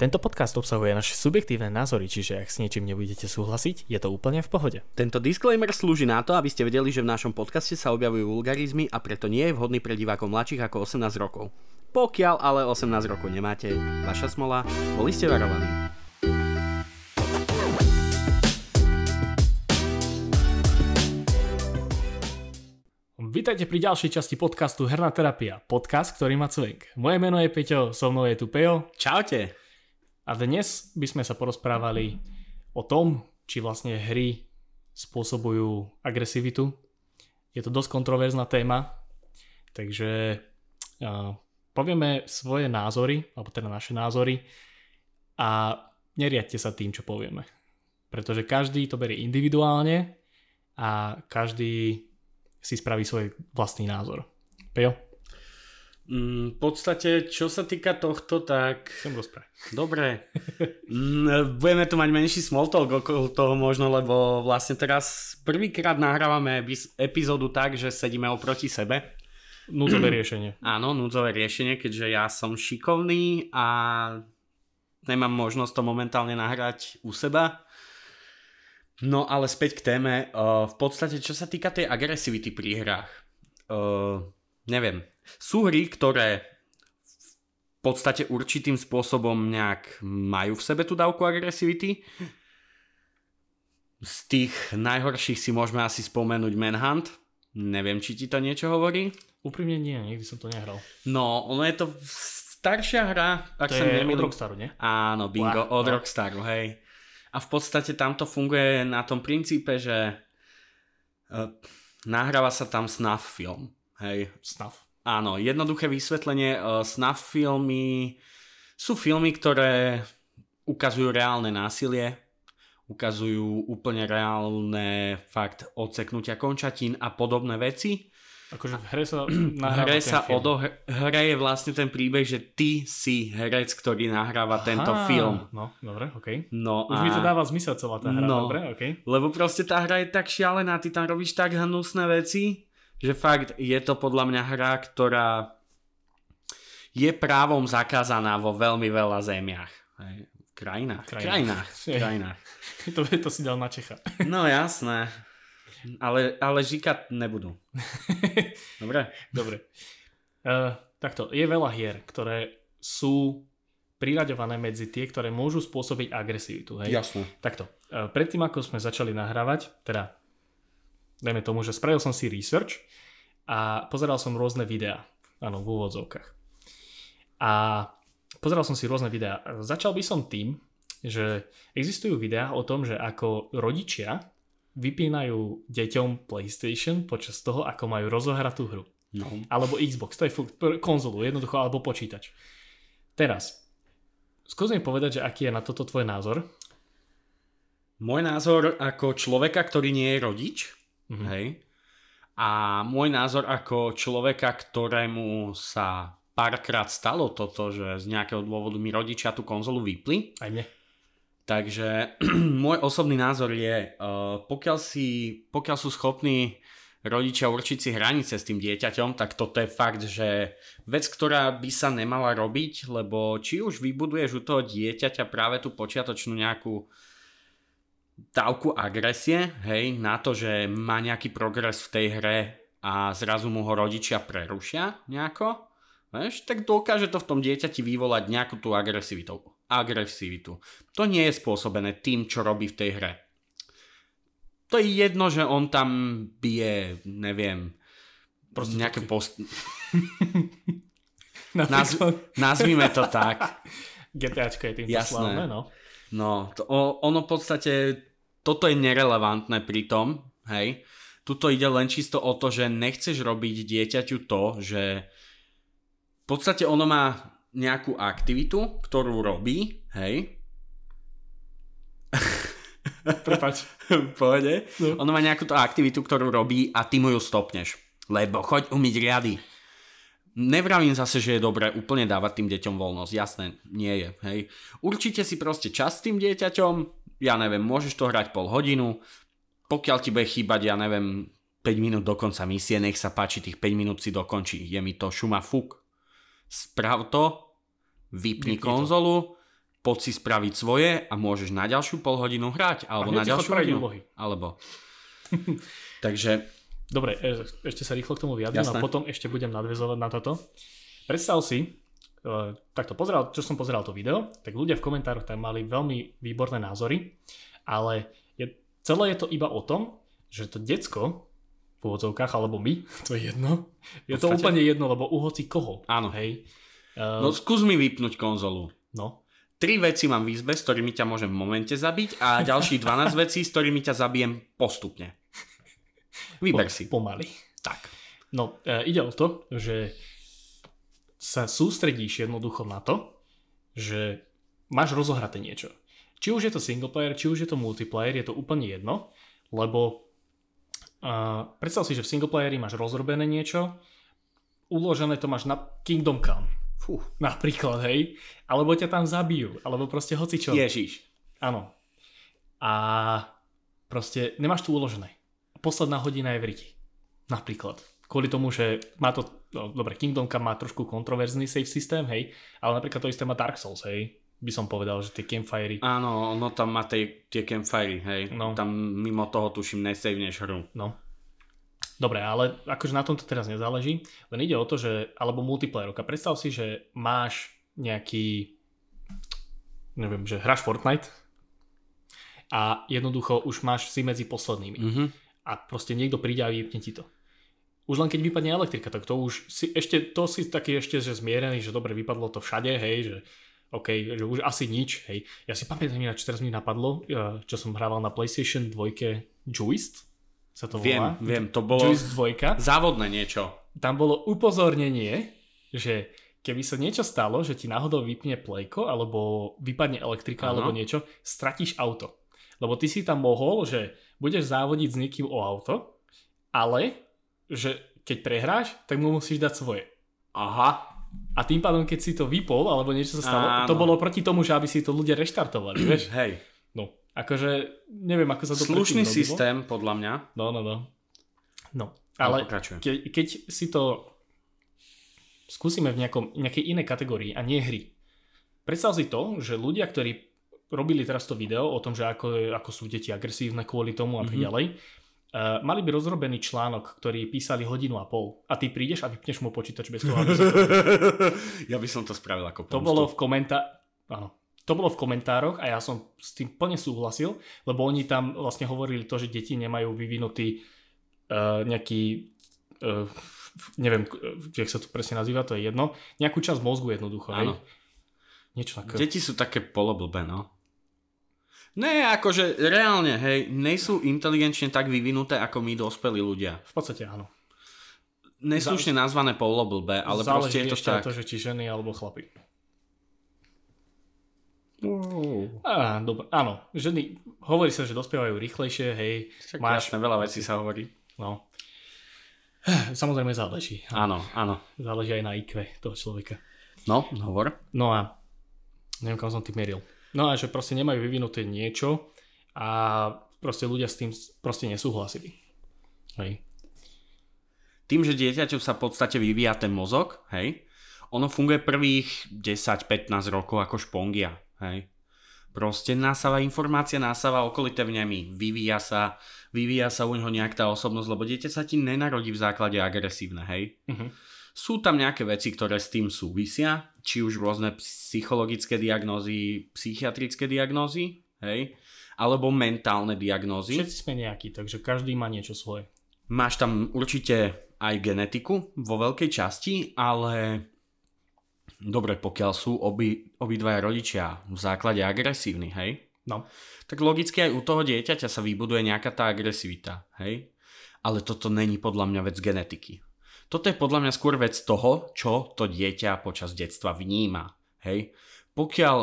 Tento podcast obsahuje naše subjektívne názory, čiže ak s niečím nebudete súhlasiť, je to úplne v pohode. Tento disclaimer slúži na to, aby ste vedeli, že v našom podcaste sa objavujú vulgarizmy a preto nie je vhodný pre divákov mladších ako 18 rokov. Pokiaľ ale 18 rokov nemáte, vaša smola, boli ste varovaní. Vítajte pri ďalšej časti podcastu Herná terapia, podcast, ktorý má cvenk. Moje meno je Peťo, so mnou je tu Pejo. Čaute. A dnes by sme sa porozprávali o tom, či vlastne hry spôsobujú agresivitu. Je to dosť kontroverzná téma, takže uh, povieme svoje názory, alebo teda naše názory a neriadte sa tým, čo povieme. Pretože každý to berie individuálne a každý si spraví svoj vlastný názor. Pejo? Mm, v podstate, čo sa týka tohto, tak... Chcem rozprávať. Dobre. Mm, budeme tu mať menší small talk okolo toho možno, lebo vlastne teraz prvýkrát nahrávame epizódu tak, že sedíme oproti sebe. Núdzové riešenie. Áno, núdzové riešenie, keďže ja som šikovný a nemám možnosť to momentálne nahrať u seba. No ale späť k téme. V podstate, čo sa týka tej agresivity pri hrách. Neviem. Sú hry, ktoré v podstate určitým spôsobom nejak majú v sebe tú dávku agresivity. Z tých najhorších si môžeme asi spomenúť Manhunt. Neviem, či ti to niečo hovorí. Úprimne nie, nikdy som to nehral. No, ono je to staršia hra. Ak to je nemýlim. od Rockstaru, nie? Áno, bingo, wow, od wow. Rockstaru, hej. A v podstate tamto funguje na tom princípe, že uh, nahráva sa tam snuff film. Hej. Snuff? Áno, jednoduché vysvetlenie. Uh, snuff filmy sú filmy, ktoré ukazujú reálne násilie, ukazujú úplne reálne fakt odseknutia končatín a podobné veci Akože v hre sa nahráva hre sa film. hre je vlastne ten príbeh, že ty si herec, ktorý nahráva Aha, tento film. No, dobre, okej. Okay. No Už a... mi to dáva zmysel celá tá hra, no, dobre, okej. Okay. Lebo proste tá hra je tak šialená, ty tam robíš tak hnusné veci, že fakt je to podľa mňa hra, ktorá je právom zakázaná vo veľmi veľa zemiach. Hej. Krajinách. Krajinách. Krajinách. to, to si dal na Čecha. No jasné. Ale, ale žikať nebudú. Dobre? Dobre. Uh, takto, je veľa hier, ktoré sú priraďované medzi tie, ktoré môžu spôsobiť agresivitu. Hej? Jasne. Takto, uh, predtým ako sme začali nahrávať, teda dajme tomu, že spravil som si research a pozeral som rôzne videá, áno, v úvodzovkách. A pozeral som si rôzne videá. Začal by som tým, že existujú videá o tom, že ako rodičia vypínajú deťom PlayStation počas toho, ako majú rozohrať tú hru. No. Alebo Xbox, to je fakt, konzolu, jednoducho, alebo počítač. Teraz, skús mi povedať, že aký je na toto tvoj názor? Môj názor ako človeka, ktorý nie je rodič, mm-hmm. hej, a môj názor ako človeka, ktorému sa párkrát stalo toto, že z nejakého dôvodu mi rodičia tú konzolu vypli. Aj mne. Takže môj osobný názor je, uh, pokiaľ, si, pokiaľ sú schopní rodičia určiť si hranice s tým dieťaťom, tak toto je fakt, že vec, ktorá by sa nemala robiť, lebo či už vybuduješ u toho dieťaťa práve tú počiatočnú nejakú dávku agresie, hej, na to, že má nejaký progres v tej hre a zrazu mu ho rodičia prerušia nejako, vieš, tak dokáže to v tom dieťati vyvolať nejakú tú agresivitu agresivitu. To nie je spôsobené tým, čo robí v tej hre. To je jedno, že on tam bije, neviem, Proste nejaké post... Naz, nazvime to tak. GTAčko je tým Jasné. no. No, to, ono v podstate, toto je nerelevantné pri tom, hej. Tuto ide len čisto o to, že nechceš robiť dieťaťu to, že v podstate ono má nejakú aktivitu, ktorú robí, hej. Prepač. pohode. No. Ono má nejakú tú aktivitu, ktorú robí a ty mu ju stopneš. Lebo choď umyť riady. Nevravím zase, že je dobré úplne dávať tým deťom voľnosť. Jasné, nie je. Hej. Určite si proste čas s tým dieťaťom. Ja neviem, môžeš to hrať pol hodinu. Pokiaľ ti bude chýbať, ja neviem, 5 minút do konca misie, nech sa páči, tých 5 minút si dokončí. Je mi to šuma fuk sprav to, vypni, vypni konzolu to. poď si spraviť svoje a môžeš na ďalšiu pol hodinu hrať, alebo na ďalšiu hodinu. úlohy. Alebo... Takže Dobre, e, ešte sa rýchlo k tomu vyjadrím Jasné. a potom ešte budem nadvezovať na toto. Predstav si, e, takto pozeral, čo som pozeral to video, tak ľudia v komentároch tam mali veľmi výborné názory, ale je, celé je to iba o tom, že to decko v úvodzovkách, alebo my, to je jedno, je to úplne jedno, lebo u hoci koho. Áno. Hej. no, Uh, skús mi vypnúť konzolu. no, Tri veci mám v izbe, s ktorými ťa môžem v momente zabiť a ďalších 12 vecí, s ktorými ťa zabijem postupne. Vyber si. pomaly. Tak. No, e, ide o to, že sa sústredíš jednoducho na to, že máš rozohraté niečo. Či už je to single player, či už je to multiplayer, je to úplne jedno, lebo uh, predstav si, že v single playeri máš rozrobené niečo, uložené to máš na Kingdom Come, Fú. napríklad, hej, alebo ťa tam zabijú, alebo proste hoci čo. Ježiš. Áno. A proste nemáš tu uložené. Posledná hodina je v riti. Napríklad. Kvôli tomu, že má to, no, dobre, Kingdom Come má trošku kontroverzný save systém, hej, ale napríklad to isté má Dark Souls, hej, by som povedal, že tie campfirey, Áno, ono tam má tej, tie campfirey, hej. No. Tam mimo toho tuším nesavneš hru. no. Dobre, ale akože na tomto teraz nezáleží, len ide o to, že, alebo multiplayerovka, predstav si, že máš nejaký, neviem, že hráš Fortnite a jednoducho už máš si medzi poslednými. Mhm. A proste niekto príde a vypne ti to. Už len keď vypadne elektrika, tak to už si ešte, to si taký ešte, že zmierený, že dobre, vypadlo to všade, hej, že OK, že už asi nič, hej. Ja si pamätám, ináč teraz mi napadlo, eh, čo som hrával na PlayStation 2 Juiced, sa to volá. Viem, viem, to bolo Juiced 2. závodné niečo. Tam bolo upozornenie, že keby sa niečo stalo, že ti náhodou vypne plejko, alebo vypadne elektrika, Áno. alebo niečo, stratíš auto. Lebo ty si tam mohol, že budeš závodiť s niekým o auto, ale že keď prehráš, tak mu musíš dať svoje. Aha. A tým pádom, keď si to vypol, alebo niečo sa stalo, Áno. to bolo proti tomu, že aby si to ľudia reštartovali, vieš? Hej. No, akože neviem, ako sa to Slušný predtým robilo. systém, podľa mňa. No, no, no. No, Ale pokračujem. ke, keď si to skúsime v nejakom, nejakej inej kategórii a nie hry. Predstav si to, že ľudia, ktorí robili teraz to video o tom, že ako, ako sú deti agresívne kvôli tomu a tak Mhm. ďalej, uh, mali by rozrobený článok, ktorý písali hodinu a pol a ty prídeš a vypneš mu počítač bez toho, aby si... ja by som to spravil ako To pomstu. bolo v komentá... Áno. To bolo v komentároch a ja som s tým plne súhlasil, lebo oni tam vlastne hovorili to, že deti nemajú vyvinutý uh, nejaký uh, neviem, jak sa to presne nazýva, to je jedno, nejakú časť mozgu jednoducho? Áno. Niečo také. Deti sú také poloblbé, no. Ne, akože reálne, hej, nejsú inteligenčne tak vyvinuté ako my dospelí ľudia. V podstate áno. Neslušne nazvané poloblbé, ale Záleží proste je to tak. to, že či ženy alebo chlapi. Wow. Á, dobre, áno, ženy, hovorí sa, že dospievajú rýchlejšie, hej, Však Máš- jasné, veľa vecí sa hovorí. no. Samozrejme záleží. Áno, áno. Záleží aj na IQ toho človeka. No, hovor. No a neviem, kam som tým meril. No a že proste nemajú vyvinuté niečo a proste ľudia s tým proste nesúhlasili. Hej. Tým, že dieťaťu sa v podstate vyvíja ten mozog, hej, ono funguje prvých 10-15 rokov ako špongia, hej. Proste nasáva informácia, nasáva okolité vnemy, vyvíja sa, vyvíja sa u neho nejak tá osobnosť, lebo dieťa sa ti nenarodí v základe agresívne, hej. Uh-huh. Sú tam nejaké veci, ktoré s tým súvisia, či už rôzne psychologické diagnózy, psychiatrické diagnózy, hej, alebo mentálne diagnózy. Všetci sme nejakí, takže každý má niečo svoje. Máš tam určite aj genetiku vo veľkej časti, ale dobre, pokiaľ sú obi, obidvaja rodičia v základe agresívni, hej, No, tak logicky aj u toho dieťaťa sa vybuduje nejaká tá agresivita, hej. Ale toto není podľa mňa vec genetiky. Toto je podľa mňa skôr vec toho, čo to dieťa počas detstva vníma, hej. Pokiaľ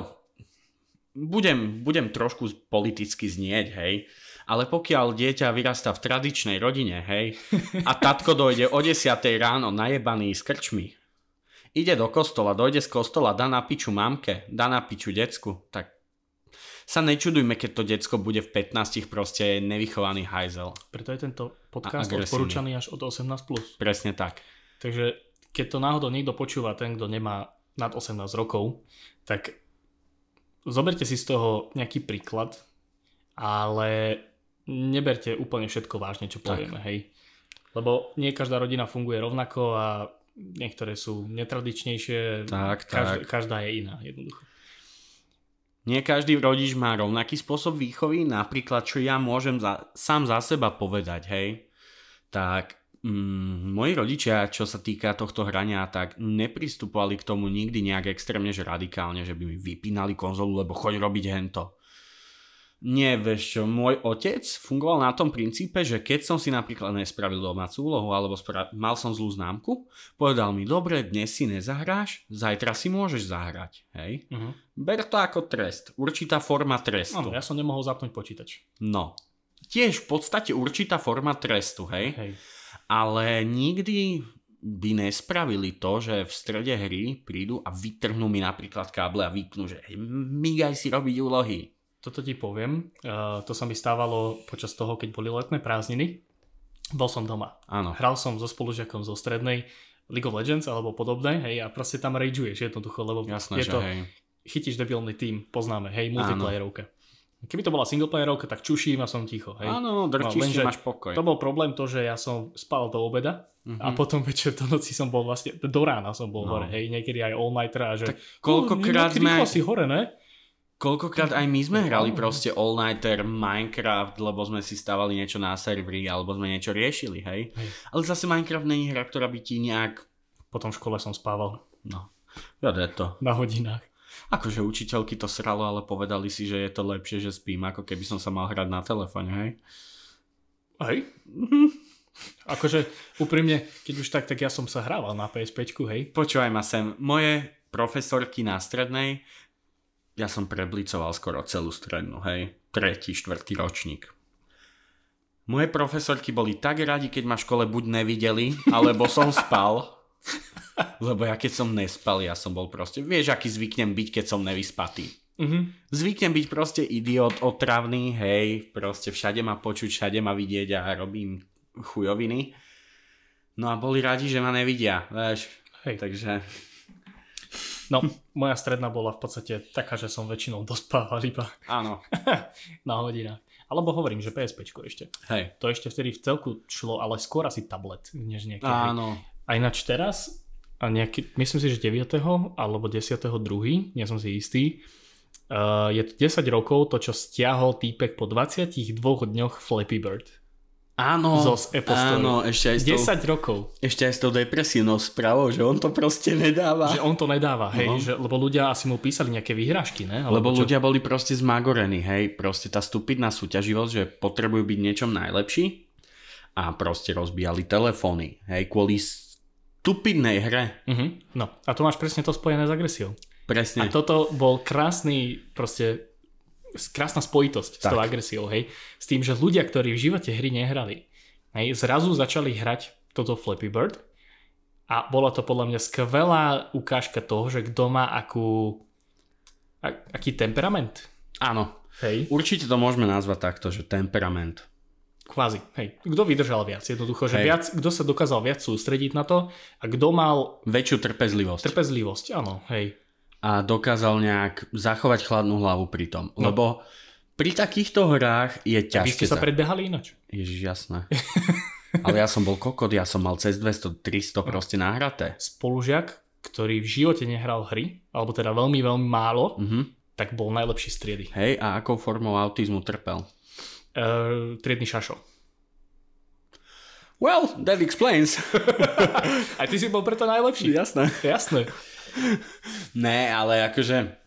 budem, budem trošku politicky znieť, hej, ale pokiaľ dieťa vyrastá v tradičnej rodine, hej, a tatko dojde o 10 ráno najebaný s krčmi, ide do kostola, dojde z kostola, dá na piču mamke, dá na piču decku, tak sa nečudujme, keď to decko bude v 15 proste nevychovaný hajzel. preto je tento podcast odporúčaný až od 18+. Plus. Presne tak. Takže keď to náhodou niekto počúva, ten, kto nemá nad 18 rokov, tak zoberte si z toho nejaký príklad, ale neberte úplne všetko vážne, čo povieme, tak. hej. Lebo nie každá rodina funguje rovnako a niektoré sú netradičnejšie, tak, každá, tak. každá je iná, jednoducho. Nie každý rodič má rovnaký spôsob výchovy, napríklad čo ja môžem za, sám za seba povedať, hej, tak mm, moji rodičia, čo sa týka tohto hrania, tak nepristupovali k tomu nikdy nejak extrémne, že radikálne, že by mi vypínali konzolu, lebo choď robiť hento. Nie, vieš čo, môj otec fungoval na tom princípe, že keď som si napríklad nespravil domácu úlohu alebo spra- mal som zlú známku, povedal mi, dobre, dnes si nezahráš, zajtra si môžeš zahrať, hej. Uh-huh. Ber to ako trest, určitá forma trestu. Áno, ja som nemohol zapnúť počítač. No, tiež v podstate určitá forma trestu, hej. Hej. Ale nikdy by nespravili to, že v strede hry prídu a vytrhnú mi napríklad káble a vypnú, že migaj si robiť úlohy toto ti poviem. Uh, to sa mi stávalo počas toho, keď boli letné prázdniny. Bol som doma. Áno. Hral som so spolužiakom zo strednej League of Legends alebo podobné, hej, a proste tam rageuješ jednoducho, lebo Jasné, je to, hej. chytíš debilný tým, poznáme, hej, multiplayerovka. Keby to bola singleplayerovka, tak čuším a som ticho, hej. Áno, drčíš no, si, máš pokoj. To bol problém to, že ja som spal do obeda uh-huh. a potom večer do noci som bol vlastne, do rána som bol no. hore, hej, niekedy aj all nighter a že... Tak koľkokrát sme... si hore, ne? Koľkokrát aj my sme hrali proste all-nighter Minecraft, lebo sme si stavali niečo na servery, alebo sme niečo riešili, hej? hej. Ale zase Minecraft není hra, ktorá by ti nejak... Potom v škole som spával. No, ja to. Na hodinách. Akože učiteľky to sralo, ale povedali si, že je to lepšie, že spím, ako keby som sa mal hrať na telefóne, hej? Hej? Mhm. Akože úprimne, keď už tak, tak ja som sa hrával na PSP, hej? Počúvaj ma sem, moje profesorky na strednej ja som preblicoval skoro celú strednú, hej, tretí, štvrtý ročník. Moje profesorky boli tak radi, keď ma v škole buď nevideli, alebo som spal, lebo ja keď som nespal, ja som bol proste, vieš, aký zvyknem byť, keď som nevyspatý. Mm-hmm. Zvyknem byť proste idiot, otravný, hej, proste všade ma počuť, všade ma vidieť a robím chujoviny. No a boli radi, že ma nevidia, vieš. Hej. Takže No, moja stredná bola v podstate taká, že som väčšinou dospával iba. Áno. na hodinách. Alebo hovorím, že PSP ešte. Hej. To ešte vtedy v celku šlo, ale skôr asi tablet, než nejaké. Áno. A ináč teraz, a nejaký, myslím si, že 9. alebo 10. druhý, nie som si istý, uh, je to 10 rokov to, čo stiahol týpek po 22 dňoch Flappy Bird. Áno, zo áno, ešte aj s 10 tou, rokov. Ešte aj s tou depresívnou správou, že on to proste nedáva. Že on to nedáva, hej, uh-huh. že, lebo ľudia asi mu písali nejaké vyhrážky, ne? Alebo lebo čo? ľudia boli proste zmagorení, hej, proste tá stupidná súťaživosť, že potrebujú byť niečom najlepší a proste rozbíjali telefóny, hej, kvôli stupidnej hre. Uh-huh. No, a to máš presne to spojené s agresiou. Presne. A toto bol krásny proste krásna spojitosť tak. s tou agresiou, hej. S tým, že ľudia, ktorí v živote hry nehrali, hej, zrazu začali hrať toto Flappy Bird a bola to podľa mňa skvelá ukážka toho, že kto má akú, a, aký temperament. Áno. Hej. Určite to môžeme nazvať takto, že temperament. Kvázi, hej. Kto vydržal viac, jednoducho, že viac, kto sa dokázal viac sústrediť na to a kto mal... Väčšiu trpezlivosť. Trpezlivosť, áno, hej a dokázal nejak zachovať chladnú hlavu pri tom. No. Lebo pri takýchto hrách je ťažké. Vy ste sa predbehali inač. Ježiš, jasné. Ale ja som bol kokot, ja som mal cez 200, 300 proste nahraté. Spolužiak, ktorý v živote nehral hry, alebo teda veľmi, veľmi málo, mm-hmm. tak bol najlepší striedy. Hej, a akou formou autizmu trpel? Uh, triedny šašo. Well, that explains. Aj ty si bol preto najlepší. Jasné. Jasné ne, ale akože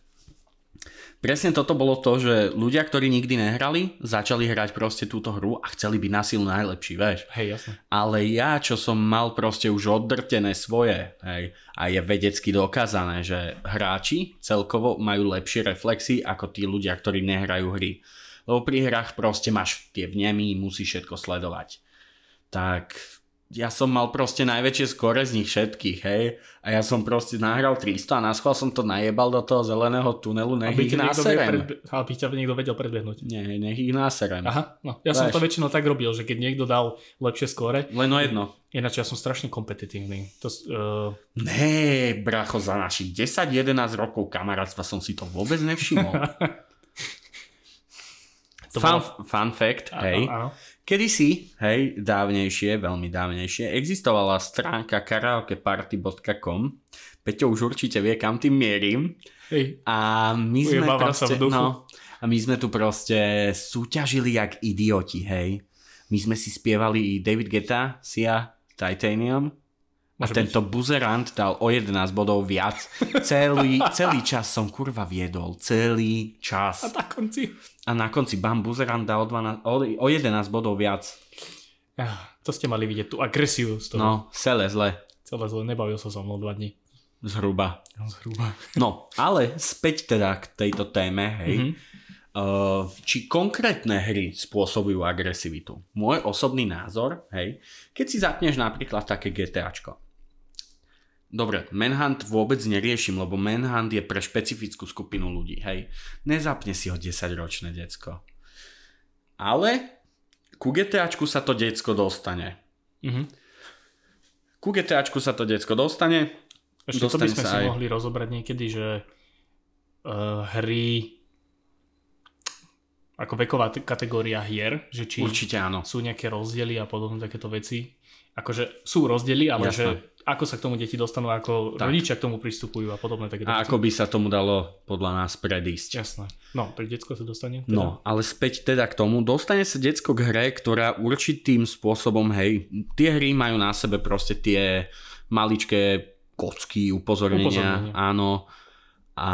presne toto bolo to, že ľudia, ktorí nikdy nehrali, začali hrať proste túto hru a chceli byť na silu najlepší, vieš. Hej, jasne. Ale ja, čo som mal proste už oddrtené svoje, hej, a je vedecky dokázané, že hráči celkovo majú lepšie reflexy ako tí ľudia, ktorí nehrajú hry. Lebo pri hrách proste máš tie vnemy, musíš všetko sledovať. Tak ja som mal proste najväčšie skore z nich všetkých, hej. A ja som proste nahral 300 a na schvál som to najebal do toho zeleného tunelu, nech Aby, ich naserem. predbe- aby ťa niekto vedel predbehnúť. Nie, nech ich naserem. Aha, no. Ja som Vieš. to väčšinou tak robil, že keď niekto dal lepšie skóre, Len o jedno. ináč ja som strašne kompetitívny. To, uh, Ne, bracho, za našich 10-11 rokov kamarátstva som si to vôbec nevšimol. to fun, bolo- fun fact, áno, hej. áno. Kedysi, hej, dávnejšie, veľmi dávnejšie, existovala stránka karaokeparty.com. Peťo už určite vie, kam tým mierim. Hej, A my sme Ujebávam proste, no, a my sme tu proste súťažili jak idioti, hej. My sme si spievali David Guetta, Sia, Titanium a tento buzerant dal o 11 bodov viac. Celý, celý čas som kurva viedol. Celý a čas. na konci. A na konci bam, buzerant dal o, 12, o, o 11 bodov viac. To ste mali vidieť, tú agresiu z toho. No, celé zle. Celé zle, nebavil sa so mnou dva dní. Zhruba. Zhruba. No, ale späť teda k tejto téme, hej. Mhm. Uh, či konkrétne hry spôsobujú agresivitu. Môj osobný názor, hej, keď si zapneš napríklad také GTAčko. Dobre, Manhunt vôbec neriešim, lebo Manhunt je pre špecifickú skupinu ľudí, hej. Nezapne si ho 10-ročné decko. Ale ku GTAčku sa to decko dostane. Mhm. Ku GTAčku sa to decko dostane, Ešte to by Dostane sme si aj- mohli rozobrať niekedy, že uh, hry ako veková t- kategória hier, že či určite áno. sú nejaké rozdiely a podobné takéto veci. Akože sú rozdiely, ale Jasné. že ako sa k tomu deti dostanú, ako Tak. rodičia k tomu pristupujú a podobné takéto A ako by sa tomu dalo podľa nás predísť. Jasné. No, tak detsko sa dostane. Teda. No, ale späť teda k tomu, dostane sa decko k hre, ktorá určitým spôsobom, hej, tie hry majú na sebe proste tie maličké kocky, upozornenia, Upozornenia. áno. A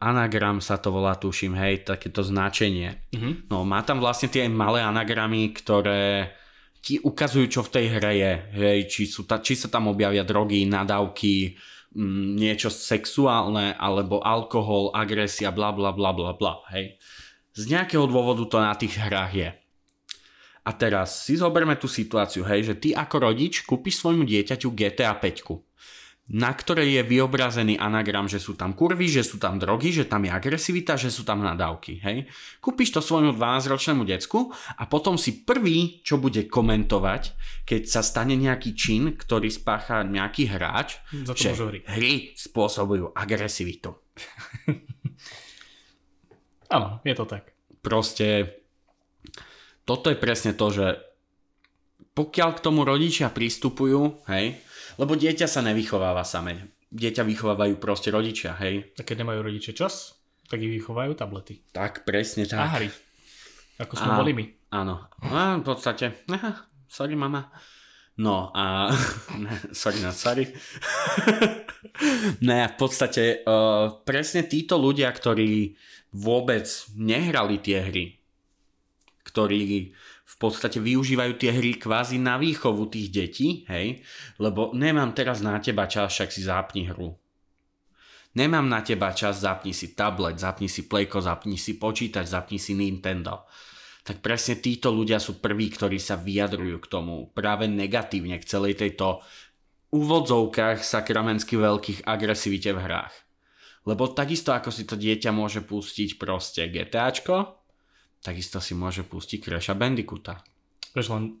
anagram sa to volá, tuším, hej, takéto značenie. Mhm. No, má tam vlastne tie malé anagramy, ktoré ti ukazujú, čo v tej hre je. Hej, či, sú ta, či sa tam objavia drogy, nadávky, mm, niečo sexuálne, alebo alkohol, agresia, bla bla bla bla bla. Hej. Z nejakého dôvodu to na tých hrách je. A teraz si zoberme tú situáciu, hej, že ty ako rodič kúpiš svojmu dieťaťu GTA 5 na ktorej je vyobrazený anagram, že sú tam kurvy, že sú tam drogy, že tam je agresivita, že sú tam nadávky. Hej? Kúpiš to svojmu 12-ročnému decku a potom si prvý, čo bude komentovať, keď sa stane nejaký čin, ktorý spácha nejaký hráč, Za to že hry. hry spôsobujú agresivitu. Áno, je to tak. Proste toto je presne to, že pokiaľ k tomu rodičia pristupujú, hej, lebo dieťa sa nevychováva same. Dieťa vychovávajú proste rodičia, hej. A keď nemajú rodiče čas, tak ich vychovajú tablety. Tak, presne tak. A hry. Ako sme A- boli my. Áno. A v podstate, aha, sorry mama. No a, sorry na sorry. ne, v podstate uh, presne títo ľudia, ktorí vôbec nehrali tie hry, ktorí podstate využívajú tie hry kvázi na výchovu tých detí, hej, lebo nemám teraz na teba čas, však si zapni hru. Nemám na teba čas, zapni si tablet, zapni si Playko, zapni si počítač, zapni si Nintendo tak presne títo ľudia sú prví, ktorí sa vyjadrujú k tomu práve negatívne k celej tejto úvodzovkách sakramensky veľkých agresivite v hrách. Lebo takisto ako si to dieťa môže pustiť proste GTAčko, takisto si môže pustiť Crasha Bandicoota. Vieš, len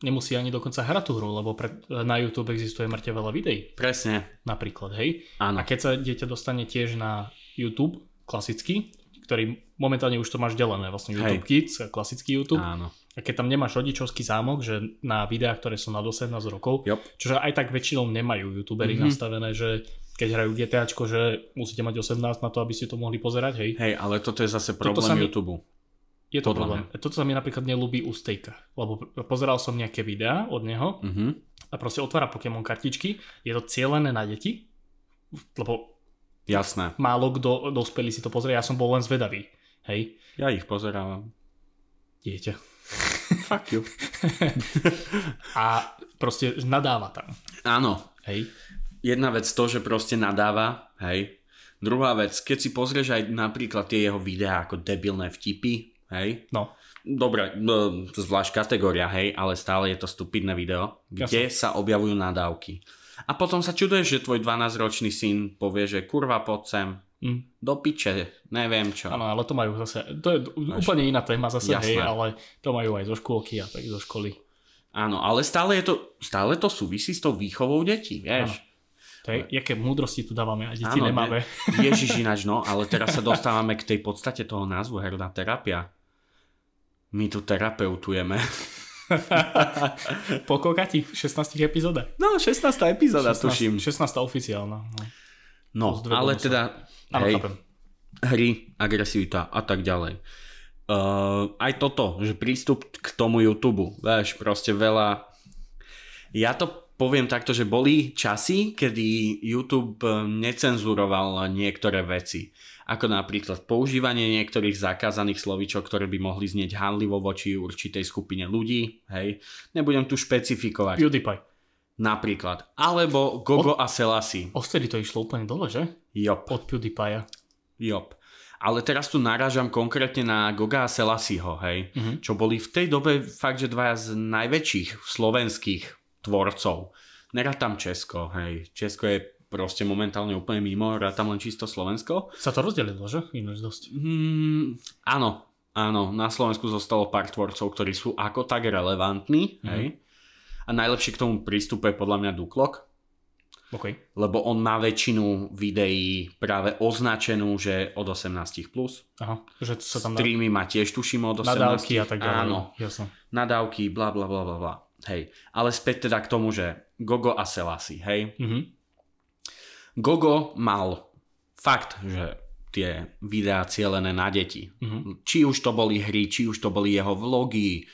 nemusí ani dokonca hrať tú hru, lebo pre, na YouTube existuje mŕte veľa videí, Presne, napríklad, hej. áno. A keď sa dieťa dostane tiež na YouTube, klasický, ktorý momentálne už to máš delené, vlastne YouTube Kids, a klasický YouTube. Áno. A keď tam nemáš rodičovský zámok, že na videá, ktoré sú nad 18 rokov, Jop. čože aj tak väčšinou nemajú youtuberi Mhm. nastavené, že keď hrajú GTAčko, že musíte mať 18 na to, aby ste to mohli pozerať, hej. Hej, ale toto je zase problém YouTube. Je to Podľa problém. Toto sa mi napríklad nelúbi u Stejka, lebo pozeral som nejaké videá od neho Mhm. a proste otvára Pokémon kartičky, je to cieľené na deti, lebo Jasné. málo kto dospelý si to pozrie, ja som bol len zvedavý, hej, Ja ich pozerávam. dieťa. Fuck you. A proste nadáva tam, Áno, hej. jedna vec to, že proste nadáva, hej. Druhá vec, keď si pozrieš aj napríklad tie jeho videá ako debilné vtipy, hej. No. Dobre, zvlášť kategória, hej, ale stále je to stupidné video, kde sa objavujú nadávky. A potom sa čuduješ, že tvoj 12-ročný syn povie, že kurva, poď sem, Mm. do piče, neviem čo. Áno, ale to majú zase, to je úplne iná téma zase, Jasné. hej, ale to majú aj zo škôlky a tak zo školy. Áno, ale stále, je to, stále to súvisí s tou výchovou detí, vieš. To je, jaké múdrosti tu dávame a deti nemáme. Ne, ježiš ináč, no, ale teraz sa dostávame k tej podstate toho názvu herná terapia. My tu terapeutujeme. po koľkátich 16 epizódach? No, 16. epizóda, 16, tuším. 16 oficiálna. No, No, ale bonusy. teda, Áno, hej, chápem. hry, agresivita a tak ďalej. Uh, aj toto, že prístup k tomu YouTube, vieš, proste veľa... Ja to poviem takto, že boli časy, kedy YouTube eh, necenzuroval niektoré veci. Ako napríklad používanie niektorých zakázaných slovíčok, ktoré by mohli znieť hanlivo voči určitej skupine ľudí. Hej. Nebudem tu špecifikovať. PewDiePie. Napríklad. Alebo Gogo a Selassie. Ostedy to išlo úplne dole, že? Jop. Od PewDiePie. Jop. Ale teraz tu narážam konkrétne na Goga a Selassieho, hej, Mhm. čo boli v tej dobe fakt, že dvaja z najväčších slovenských tvorcov. Nerátam Česko, hej. Česko je proste momentálne úplne mimo, rátam len čisto Slovensko. Sa to rozdelilo, že? Ináč dosť. Hmm, áno, áno, na Slovensku zostalo pár tvorcov, ktorí sú ako tak relevantní, Mhm. hej. A najlepšie k tomu prístupuje podľa mňa Duklok, OK. lebo on má väčšinu videí práve označenú, že od 18+. Plus. Aha, že sa tam dá Streamy má tiež tuším od 18. nadávky a tak ďalej. Áno, Jasno. nadávky, bla bla bla bla bla. Hej, ale späť teda k tomu, že Gogo a Selassie, hej. Mhm. Gogo mal fakt, že tie videá cielené na deti. Mhm. Či už to boli hry, či už to boli jeho vlogy,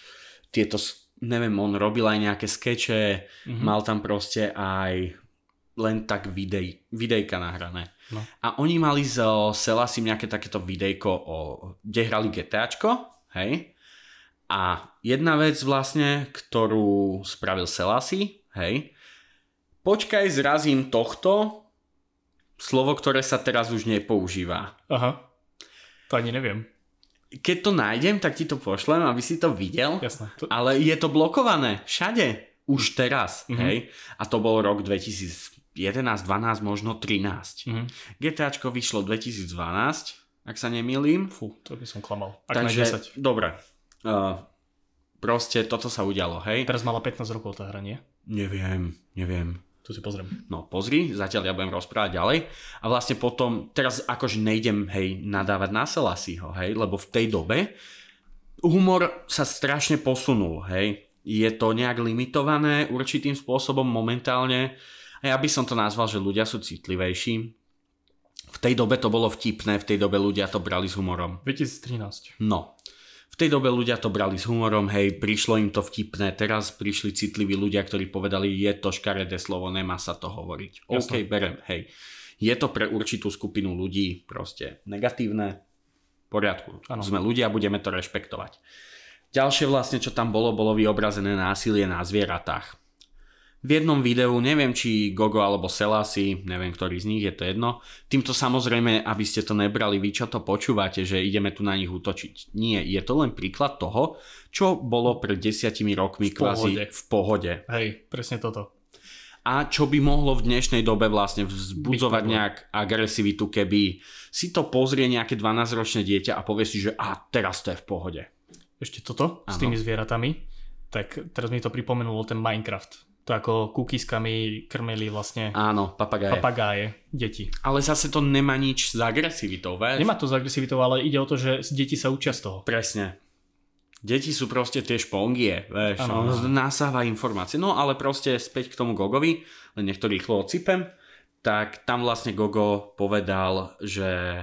tieto, s- neviem, on robil aj nejaké skeče, Mhm. mal tam proste aj len tak videj, videjka nahrané. No. A oni mali z Selasim nejaké takéto videjko, o, kde hrali GTAčko, hej? A jedna vec vlastne, ktorú spravil Selasi, hej? Počkaj, zrazím tohto, slovo, ktoré sa teraz už nepoužíva. Aha. To ani neviem. Keď to nájdem, tak ti to pošlem, aby si to videl. Jasné. To... Ale je to blokované všade. Už teraz, Mhm. hej? A to bol rok 2011, 12, možno 13. Mhm. GTAčko vyšlo 2012, ak sa nemýlim. Fú, to by som klamal. Ak Takže, na 10. dobre. Uh, proste toto sa udialo, hej? Teraz mala 15 rokov tá hra, nie? Neviem, neviem. Tu si pozriem. No pozri, zatiaľ ja budem rozprávať ďalej. A vlastne potom, teraz akože nejdem, hej, nadávať na Selasiho, hej, lebo v tej dobe humor sa strašne posunul, hej. Je to nejak limitované určitým spôsobom momentálne. A ja by som to nazval, že ľudia sú citlivejší. V tej dobe to bolo vtipné, v tej dobe ľudia to brali s humorom. 2013. No. Tej dobe ľudia to brali s humorom, hej, prišlo im to vtipné, teraz prišli citliví ľudia, ktorí povedali, je to škaredé slovo, nemá sa to hovoriť. Jasné. OK, berem, hej. Je to pre určitú skupinu ľudí proste negatívne, v poriadku. Áno. Sme ľudia, budeme to rešpektovať. Ďalšie vlastne, čo tam bolo, bolo vyobrazené násilie na zvieratách. V jednom videu, neviem či Gogo alebo Selasi, neviem ktorý z nich, je to jedno. Týmto samozrejme, aby ste to nebrali vy, čo to počúvate, že ideme tu na nich útočiť. Nie, je to len príklad toho, čo bolo pred desiatimi rokmi V kvázi pohode. v pohode. Hej, presne toto. A čo by mohlo v dnešnej dobe vlastne vzbudzovať nejak agresivitu, keby si to pozrie nejaké 12-ročné dieťa a povie si, že a teraz to je v pohode. Ešte toto s Áno. tými zvieratami. Tak teraz mi to pripomenulo ten Minecraft. To ako kúkiskami krmili vlastne Áno, papagáje. papagáje, deti. Ale zase to nemá nič s agresivitou, vieš? Nemá to z agresivitou, ale ide o to, že deti sa učia z toho. Presne. Deti sú proste tie špongie, vieš, Áno, on nasáva informácie. No ale proste späť k tomu Gogovi, len nech to rýchlo odsypem, tak tam vlastne Gogo povedal, že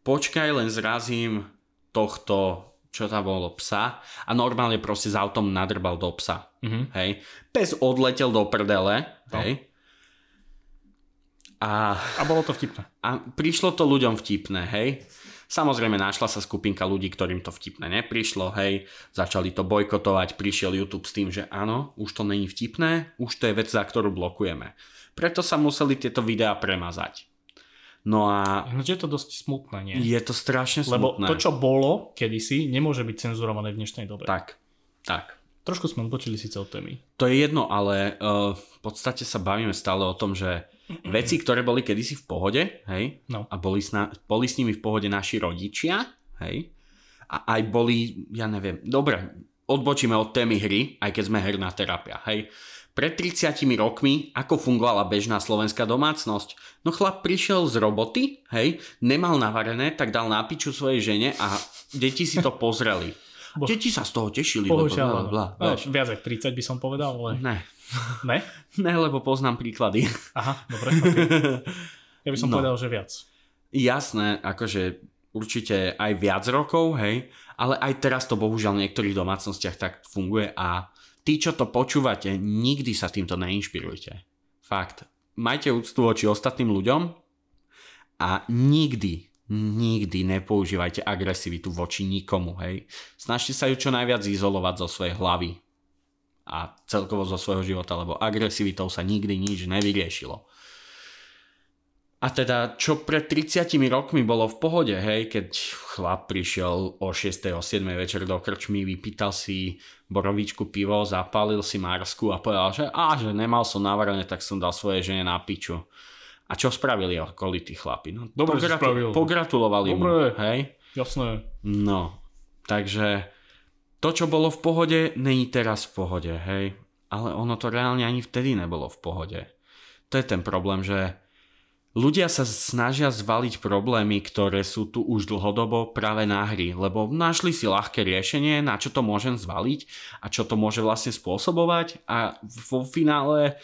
počkaj, len zrazím tohto, čo tam bolo, psa a normálne proste s autom nadrbal do psa. Mhm. Hej. Pes odletel do prdele, No. hej. A A bolo to vtipné. a prišlo to ľuďom vtipné, hej. Samozrejme našla sa skupinka ľudí, ktorým to vtipné neprišlo, hej. Začali to bojkotovať, prišiel YouTube s tým, že áno, už to není vtipné, už to je vec, za ktorú blokujeme. Preto sa museli tieto videá premazať. No a No, že je to dosť smutné, nie? je to strašne Lebo smutné. to, čo bolo kedysi, nemôže byť cenzurované v dnešnej dobe. Tak, tak. Trošku sme odbočili síce od témy. To je jedno, ale uh, v podstate sa bavíme stále o tom, že veci, ktoré boli kedysi v pohode, hej, No. a boli s, na, boli s nimi v pohode naši rodičia, hej, a aj boli, ja neviem, dobre, odbočíme od témy hry, aj keď sme herná terapia, hej. Pred 30 rokmi, ako fungovala bežná slovenská domácnosť? No chlap prišiel z roboty, hej, nemal navarené, tak dal na piču svojej žene a deti si to pozreli. Bo- Deti sa z toho tešili. Bohužiaľ, bla, áno. bla, No, viac ako 30 by som povedal, ale Ne, ne? ne, lebo poznám príklady. Aha, dobre. Ja by som No. povedal, že viac. Jasné, akože určite aj viac rokov, hej, ale aj teraz to bohužiaľ v niektorých domácnostiach tak funguje a tí, čo to počúvate, nikdy sa týmto neinšpirujte. Fakt. Majte úctu voči ostatným ľuďom a nikdy, nikdy nepoužívajte agresivitu voči nikomu, hej. Snažte sa ju čo najviac izolovať zo svojej hlavy a celkovo zo svojho života, lebo agresivitou sa nikdy nič nevyriešilo. A teda, čo pred 30 rokmi bolo v pohode, hej, keď chlap prišiel o 6. o 7. večer do krčmy, vypýtal si borovičku pivo, zapálil si Marsku a povedal, že á, že nemal som navarené, tak som dal svoje žene na piču. A čo spravili okolití chlapi? No, Dobre si spravil. Pogratulovali mu, Dobre. hej. Jasné. No, takže to, čo bolo v pohode, není teraz v pohode, hej. Ale ono to reálne ani vtedy nebolo v pohode. To je ten problém, že ľudia sa snažia zvaliť problémy, ktoré sú tu už dlhodobo práve na hry, lebo našli si ľahké riešenie, na čo to môžem zvaliť a čo to môže vlastne spôsobovať a vo finále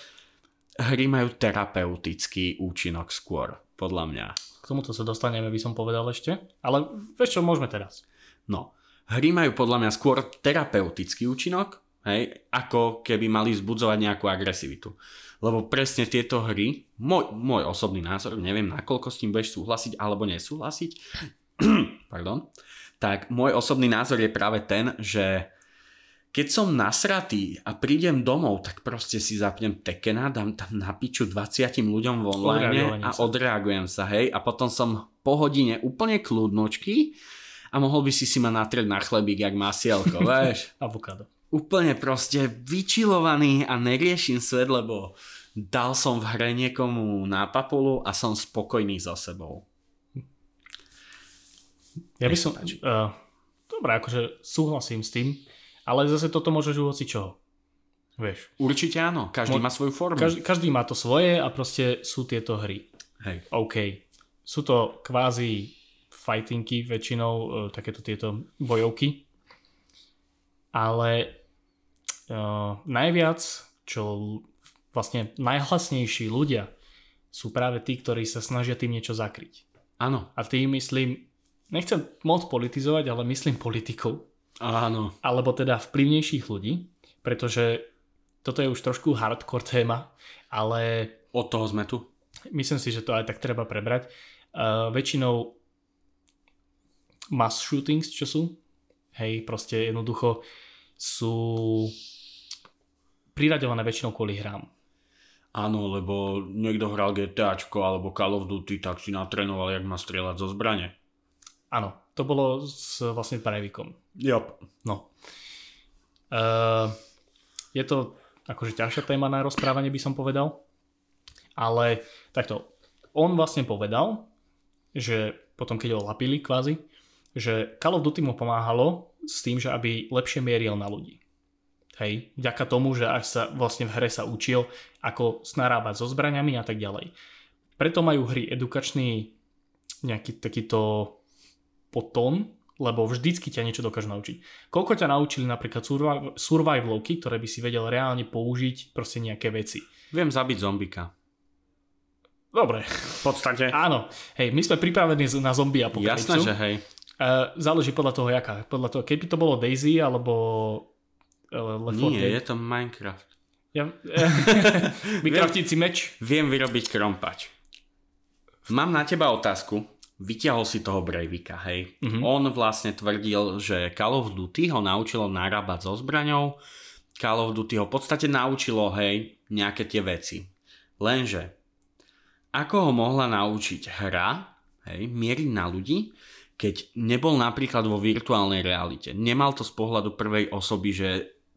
hry majú terapeutický účinok skôr, podľa mňa. K tomuto sa dostaneme, by som povedal ešte. Ale vieš čo, môžeme teraz. No, hry majú podľa mňa skôr terapeutický účinok, hej, ako keby mali vzbudzovať nejakú agresivitu. Lebo presne tieto hry, môj, môj osobný názor, neviem nakoľko s tým budeš súhlasiť alebo nesúhlasiť, pardon, tak môj osobný názor je práve ten, že keď som nasratý a prídem domov, tak proste si zapnem Tekena, dám tam na piču 20 ľuďom v online a sa. odreagujem sa, hej, a potom som po hodine úplne kľudnočky a mohol by si si ma natrieť na chlebík, jak masielko, vieš. Avokádo. Úplne proste vyčilovaný a neriešim svet, lebo dal som v hre niekomu na papulu a som spokojný so sebou. Ja by som... Uh, Dobre, akože súhlasím s tým, ale zase toto môžeš u hoci čoho. Vieš. Určite áno, každý Mo- má svoju formu. Každý, každý má to svoje a proste sú tieto hry. Hej. OK. Sú to kvázi fightingy väčšinou, e, takéto tieto bojovky. Ale najviac, čo vlastne najhlasnejší ľudia sú práve tí, ktorí sa snažia tým niečo zakryť. Áno, A tým myslím, nechcem moc politizovať, ale myslím politikov, áno. alebo teda vplyvnejších ľudí, pretože toto je už trošku hardcore téma, ale Od toho sme tu. myslím si, že to aj tak treba prebrať. Uh, väčšinou mass shootings, čo sú, hej, proste jednoducho sú priraďované väčšinou kvôli hrám. Áno, lebo niekto hral GTAčko alebo Call of Duty, tak si natrénoval, jak má strieľať zo zbrane. Áno, to bolo s vlastne Breivikom. Jop. No. Uh, je to akože ťažšia téma na rozprávanie, by som povedal. Ale takto, on vlastne povedal, že potom keď ho lapili kvázi, že Call of Duty mu pomáhalo s tým, že aby lepšie mieril na ľudí. Hej, vďaka tomu, že až sa vlastne v hre sa učil, ako snarábať so zbraňami a tak ďalej. Preto majú hry edukačný nejaký takýto potón, lebo vždycky ťa niečo dokážu naučiť. Koľko ťa naučili napríklad surviv- survivalovky, ktoré by si vedel reálne použiť proste nejaké veci. Viem zabiť zombika. Dobre, V podstate. áno. Hej, my sme pripravení na zombie Jasné, apokalypsu. že hej. Uh, záleží podľa toho, jaká. Podľa toho, keby to bolo Daisy alebo Left 4 Nie, je to Minecraft. Ja, vykraftiť si meč. Viem vyrobiť krompač. Mám na teba otázku. Vyťahol si toho Breivika, hej. Mhm. On vlastne tvrdil, že Call of Duty ho naučilo narábať so zbraňou. Call of Duty ho v podstate naučilo, hej, nejaké tie veci. Lenže ako ho mohla naučiť hra, hej, mieriť na ľudí, keď nebol napríklad vo virtuálnej realite. Nemal to z pohľadu prvej osoby, že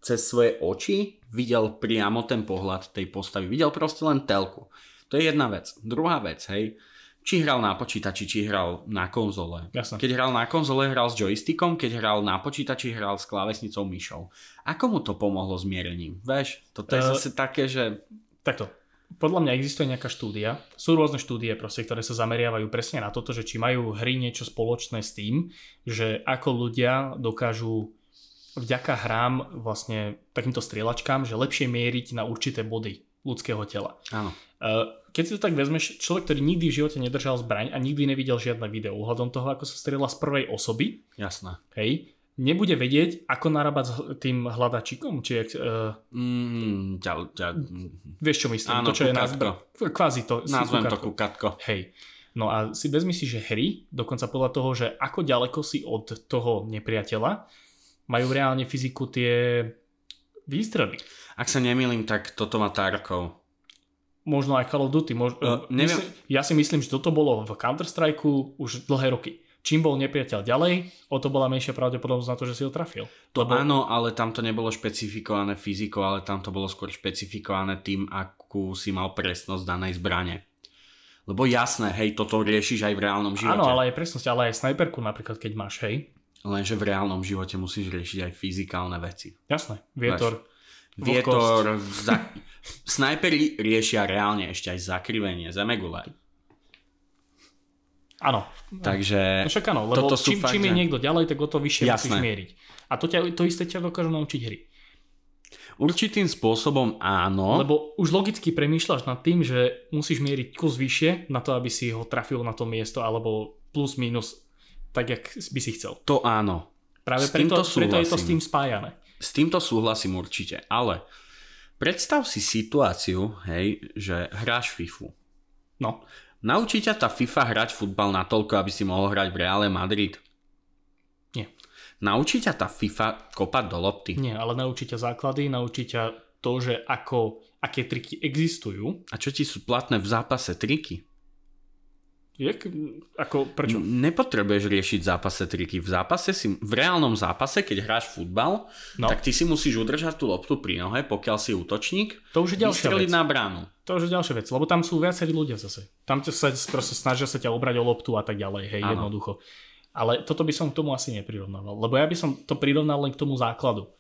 cez svoje oči videl priamo ten pohľad tej postavy. Videl proste len telku. To je jedna vec. Druhá vec, hej, či hral na počítači, či hral na konzole. Jasne. Keď hral na konzole, hral s joystickom, keď hral na počítači, hral s klávesnicou myšou. Ako mu to pomohlo s mierením? Veš, toto je Eh, zase také, že... Takto. Podľa mňa existuje nejaká štúdia, sú rôzne štúdie, proste, ktoré sa zameriavajú presne na toto, že či majú hry niečo spoločné s tým, že ako ľudia dokážu vďaka hrám vlastne takýmto strieľačkám, že lepšie mieriť na určité body ľudského tela. Áno. Uh, Keď si to tak vezmeš, človek, ktorý nikdy v živote nedržal zbraň a nikdy nevidel žiadne video ohľadom toho, ako sa strieľa z prvej osoby, Jasné. hej, nebude vedieť, ako narábať s tým hľadačikom, či jak, uh, Mm, ťa, ťa, mm, vieš čo myslím, Áno, to čo je na kukátko. zbra... Kvázi to. nazvem to kukátko. kukatko. Hej. No a si vezmi si, že hry, dokonca podľa toho, že ako ďaleko si od toho nepriateľa, majú reálne fyziku tie výstrely. Ak sa nemýlim, tak toto má Tarkov. Možno aj Call of Duty. Mož... Uh, neviem. myslím, ja si myslím, že toto bolo v Counter-Strike už dlhé roky. Čím bol nepriateľ ďalej, o to bola menšia pravdepodobnosť na to, že si ho trafil. To Lebo- áno, ale tam to nebolo špecifikované fyzikou, ale tam to bolo skôr špecifikované tým, akú si mal presnosť danej zbrane. Lebo jasné, hej, toto riešiš aj v reálnom živote. Áno, ale aj presnosť, ale aj snajperku napríklad, keď máš, hej. Lenže v reálnom živote musíš riešiť aj fyzikálne veci. Jasné, vietor, Vietor, za... snajperi riešia reálne ešte aj zakrivenie zemegule. Áno. Takže No však áno, lebo toto čím, fakt, čím je niekto ďalej, tak o to vyššie Jasné. musíš mieriť. A to, ťa, to isté ťa dokážu naučiť hry. určitým spôsobom áno. Lebo už logicky premýšľaš nad tým, že musíš mieriť kus vyššie na to, aby si ho trafil na to miesto, alebo plus minus tak, jak by si chcel. To áno. Práve S preto, preto je to s tým spájané. S týmto súhlasím určite, ale predstav si situáciu, hej, že hráš FIFU. No, Naučí ťa tá FIFA hrať futbal natoľko, aby si mohol hrať v Reále Madrid? Nie. Naučí ťa tá FIFA kopať do lopty? nie, ale naučí ťa základy, naučí ťa to, že ako, aké triky existujú. A čo ti sú platné v zápase triky? Jak, ako, prečo? Nepotrebuješ riešiť zápase triky. V zápase si, v reálnom zápase, keď hráš futbal, No. tak ty si musíš udržať tú loptu pri nohe, pokiaľ si útočník, To už je ďalšia vec. na bránu. To už je ďalšia vec, lebo tam sú viacerí ľudia zase. Tam sa proste snažia sa ťa obrať o loptu a tak ďalej, hej, Áno. jednoducho. Ale toto by som k tomu asi neprirovnával, lebo ja by som to prirovnal len k tomu základu.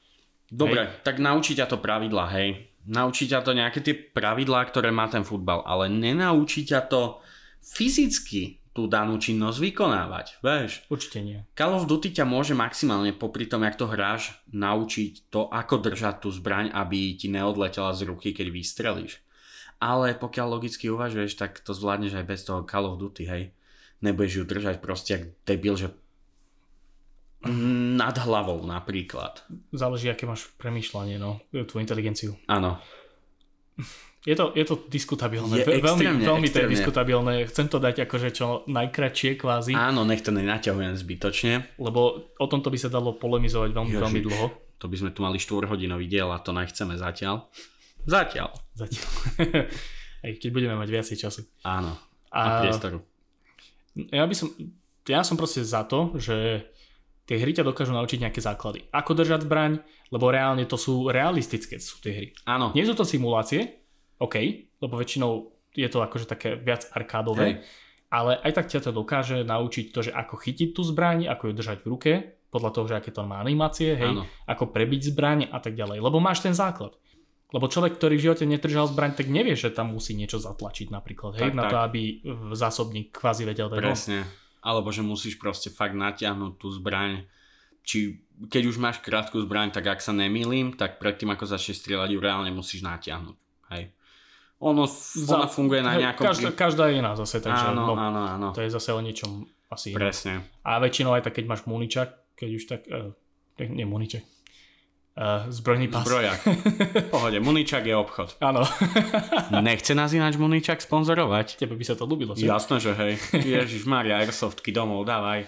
Dobre, tak naučí ťa to pravidla, hej. Naučí ťa to nejaké tie pravidlá, ktoré má ten futbal, ale nenaučí ťa to fyzicky tú danú činnosť vykonávať, vieš. Určite nie. Call of Duty ťa môže maximálne popri tom, jak to hráš, naučiť to, ako držať tú zbraň, aby ti neodletela z ruky, keď vystrelíš. Ale pokiaľ logicky uvažuješ, tak to zvládneš aj bez toho Call of Duty, hej. Nebudeš ju držať proste jak debil, že nad hlavou napríklad. Záleží, aké máš premýšľanie, no, tú inteligenciu. Áno. Je to, je to diskutabilné. Je Ve- veľmi, extrémne, veľmi to je extrémne. diskutabilné. Chcem to dať akože čo najkračšie kvázi, Áno, nech to nenaťahujem zbytočne. lebo o tomto by sa dalo polemizovať veľmi, veľmi Ježiš. dlho. To by sme tu mali 4-hodinový diel a to nechceme zatiaľ. Zatiaľ. Zatiaľ. Aj keď budeme mať viacej času. Áno. A, A priestoru. ja by som, ja som proste za to, že tie hry ťa dokážu naučiť nejaké základy. Ako držať zbraň, lebo reálne to sú realistické sú tie hry. Áno. Nie sú to simulácie, OK, lebo väčšinou je to akože také viac arkádové, Hej. ale aj tak ťa to dokáže naučiť to, že ako chytiť tú zbraň, ako ju držať v ruke, podľa toho, že aké to má animácie, hej, Áno. ako prebiť zbraň a tak ďalej. Lebo máš ten základ. Lebo človek, ktorý v živote nedržal zbraň, tak nevie, že tam musí niečo zatlačiť napríklad, hej, Tak, na tak. to, aby zásobník kvázi vedel dať. Presne. Alebo že musíš proste fakt natiahnuť tú zbraň. Či keď už máš krátku zbraň, tak ak sa nemýlim, tak predtým ako začneš strieľať ju reálne musíš natiahnuť. Hej. Ono, Za- ona funguje na nejakom... Každá, každá je iná zase, takže áno, no, áno, áno. to je zase o niečom asi inom. Presne. A väčšinou aj tak, keď máš muničak, keď už tak, uh, nie muničak, uh, zbrojný pas. Zbrojak. V pohode, Muničak je obchod. Áno, Nechce nás ináč Muničak sponzorovať? tebe by sa to ľúbilo. že? Jasné, že hej. Ježiš Maria, Airsoftky domov, dávaj.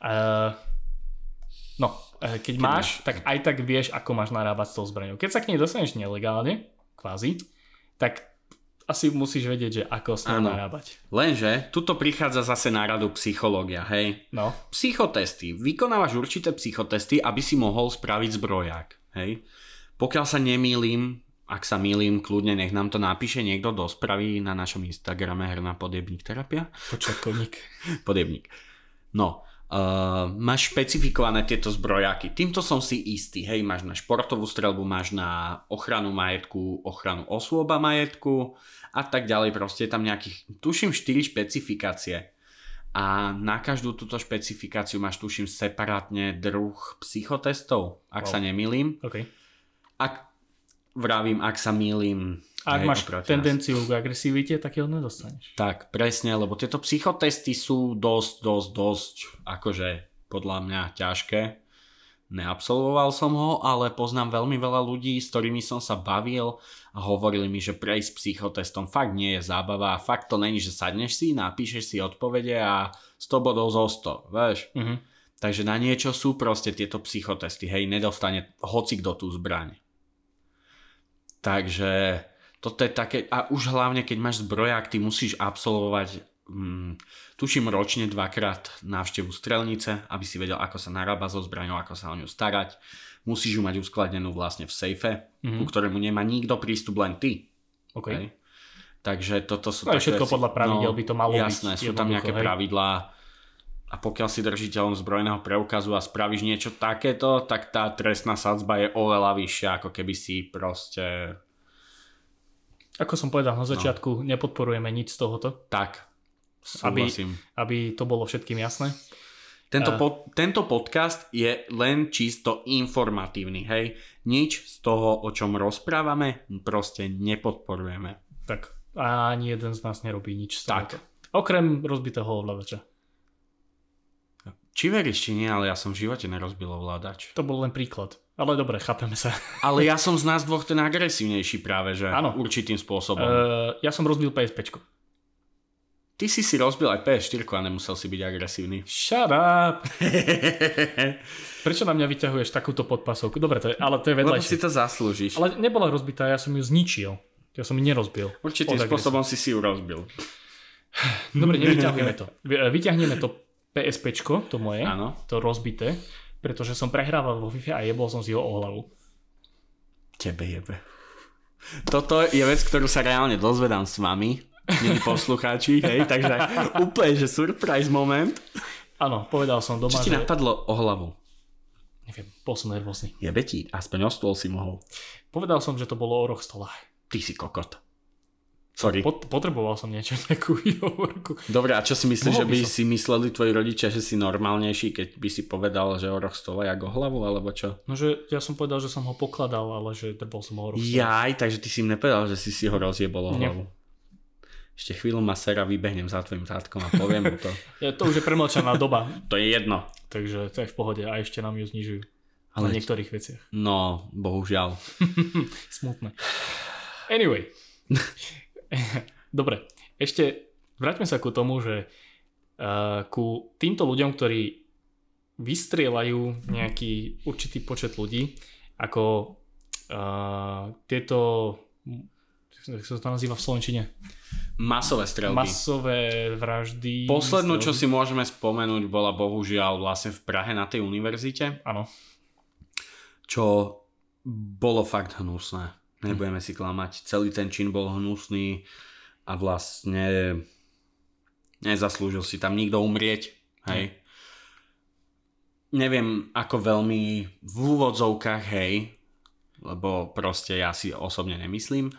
Uh, no, uh, keď máš, máš- tak aj tak vieš, ako máš narábať s tou zbraňou. Keď sa k nej dostaneš nelegálne, kvázi, tak asi musíš vedieť, že ako s Áno. narábať. Lenže, tuto prichádza zase na radu psychológia, hej. No, Psychotesty. Vykonávaš určité psychotesty, aby si mohol spraviť zbroják, hej. Pokiaľ sa nemýlim, ak sa mýlim, kľudne nech nám to napíše niekto do správy na našom Instagrame Herná podjebník terapia. počiatkovník. Podjebník. No, uh, máš špecifikované tieto zbrojáky. Týmto som si istý. Hej, máš na športovú strelbu, máš na ochranu majetku, ochranu osôb a majetku a tak ďalej. Proste je tam nejakých, tuším, 4 špecifikácie. A na každú túto špecifikáciu máš, tuším, separátne druh psychotestov, ak Wow. sa nemýlim. OK. Ak vravím, ak sa mýlim... Ak hej, máš nás. tendenciu k agresivite, tak ho nedostaneš. Tak, presne, lebo tieto psychotesty sú dosť, dosť, dosť, akože podľa mňa ťažké. Neabsolvoval som ho, ale poznám veľmi veľa ľudí, s ktorými som sa bavil a hovorili mi, že prejsť psychotestom fakt nie je zábava. Fakt to není, že sadneš si, napíšeš si odpovede a 100 bodov zo 100, vieš. Mhm. Takže na niečo sú proste tieto psychotesty, hej, nedostane hoci kto tú zbraň. Takže toto je také, a už hlavne keď máš zbroják, ty musíš absolvovať, mm, tuším ročne dvakrát návštevu strelnice, aby si vedel, ako sa narába so zbraňou, ako sa o ňu starať. Musíš ju mať uskladenú vlastne v sejfe, Mhm. ku ktorému nemá nikto prístup, len ty. OK. Hej. Takže toto sú No, také všetko veci- podľa pravidel by to malo byť Jasné, sú tam nejaké hej. pravidlá a pokiaľ si držiteľom zbrojného preukazu a spravíš niečo takéto, tak tá trestná sadzba je oveľa vyššia, ako keby si proste Ako som povedal No. na začiatku, nepodporujeme nič z tohoto, tak Aby- súhlasím. aby to bolo všetkým jasné. Tento, pod, tento podcast je len čisto informatívny, hej. Nič z toho, o čom rozprávame, proste nepodporujeme. Tak a ani jeden z nás nerobí nič z Tak. tohoto. Okrem rozbitého ovládača. Či veríš, či nie, ale ja som v živote nerozbil ovládač. To bol len príklad. Ale dobre, chápeme sa. Ale ja som z nás dvoch ten agresívnejší práve, že Áno. určitým spôsobom. Uh, ja som rozbil PSP. Ty si si rozbil aj PS4 a nemusel si byť agresívny. Shut up! Prečo na mňa vyťahuješ takúto podpasovku? Dobre, to je, ale to je Lebo vedľajšie. si to zaslúžiš. Ale nebola rozbitá, ja som ju zničil. Ja som ju nerozbil. Určitým spôsobom si si ju rozbil. Dobre, nevyťahujeme to. Vy- Vyťahneme to PSPčko, to moje, Áno. to rozbité, pretože som prehrával vo FIFA a jebol som si ho o hlavu. Tebe jebe. Toto je vec, ktorú sa reálne dozvedám s vami, milí poslucháči, hej, takže úplne, že surprise moment. Áno, povedal som doma, Čo ti že... napadlo o hlavu? Neviem, bol som nervózny. Jebe ti, aspoň o stôl si mohol. Povedal som, že to bolo o roh stola. Ty si kokot. Sorry. Pot- potreboval som niečo, nejakú výhovorku. Dobre, a čo si myslíš, Mohol že by som. si mysleli tvoji rodičia, že si normálnejší, keď by si povedal, že o roh stola jak o hlavu, alebo čo? No, že ja som povedal, že som ho pokladal, ale že drbol som ho. Jaj, takže ty si im nepovedal, že si si ho rozjebol o Nie. hlavu. Ešte chvíľu ma sera vybehnem za tvojim tátkom a poviem mu to. Ja, to už je premlčaná doba, To je jedno. takže to je v pohode a ešte nám ju znižujú. Ale... Na niektorých veciach. No, bohužiaľ. Smutné. Anyway. Dobre, ešte vráťme sa ku tomu, že uh, ku týmto ľuďom, ktorí vystrieľajú nejaký určitý počet ľudí, ako uh, tieto ako sa to nazýva v Slovenčine? Masové strelby. Masové vraždy. Poslednú, čo strelby. si môžeme spomenúť, bola bohužiaľ vlastne v Prahe na tej univerzite, Áno. čo bolo fakt hnusné. Nebudeme si klamať. Celý ten čin bol hnusný a vlastne nezaslúžil si tam nikto umrieť. Hej. Neviem, ako veľmi v úvodzovkách, hej, lebo proste ja si osobne nemyslím,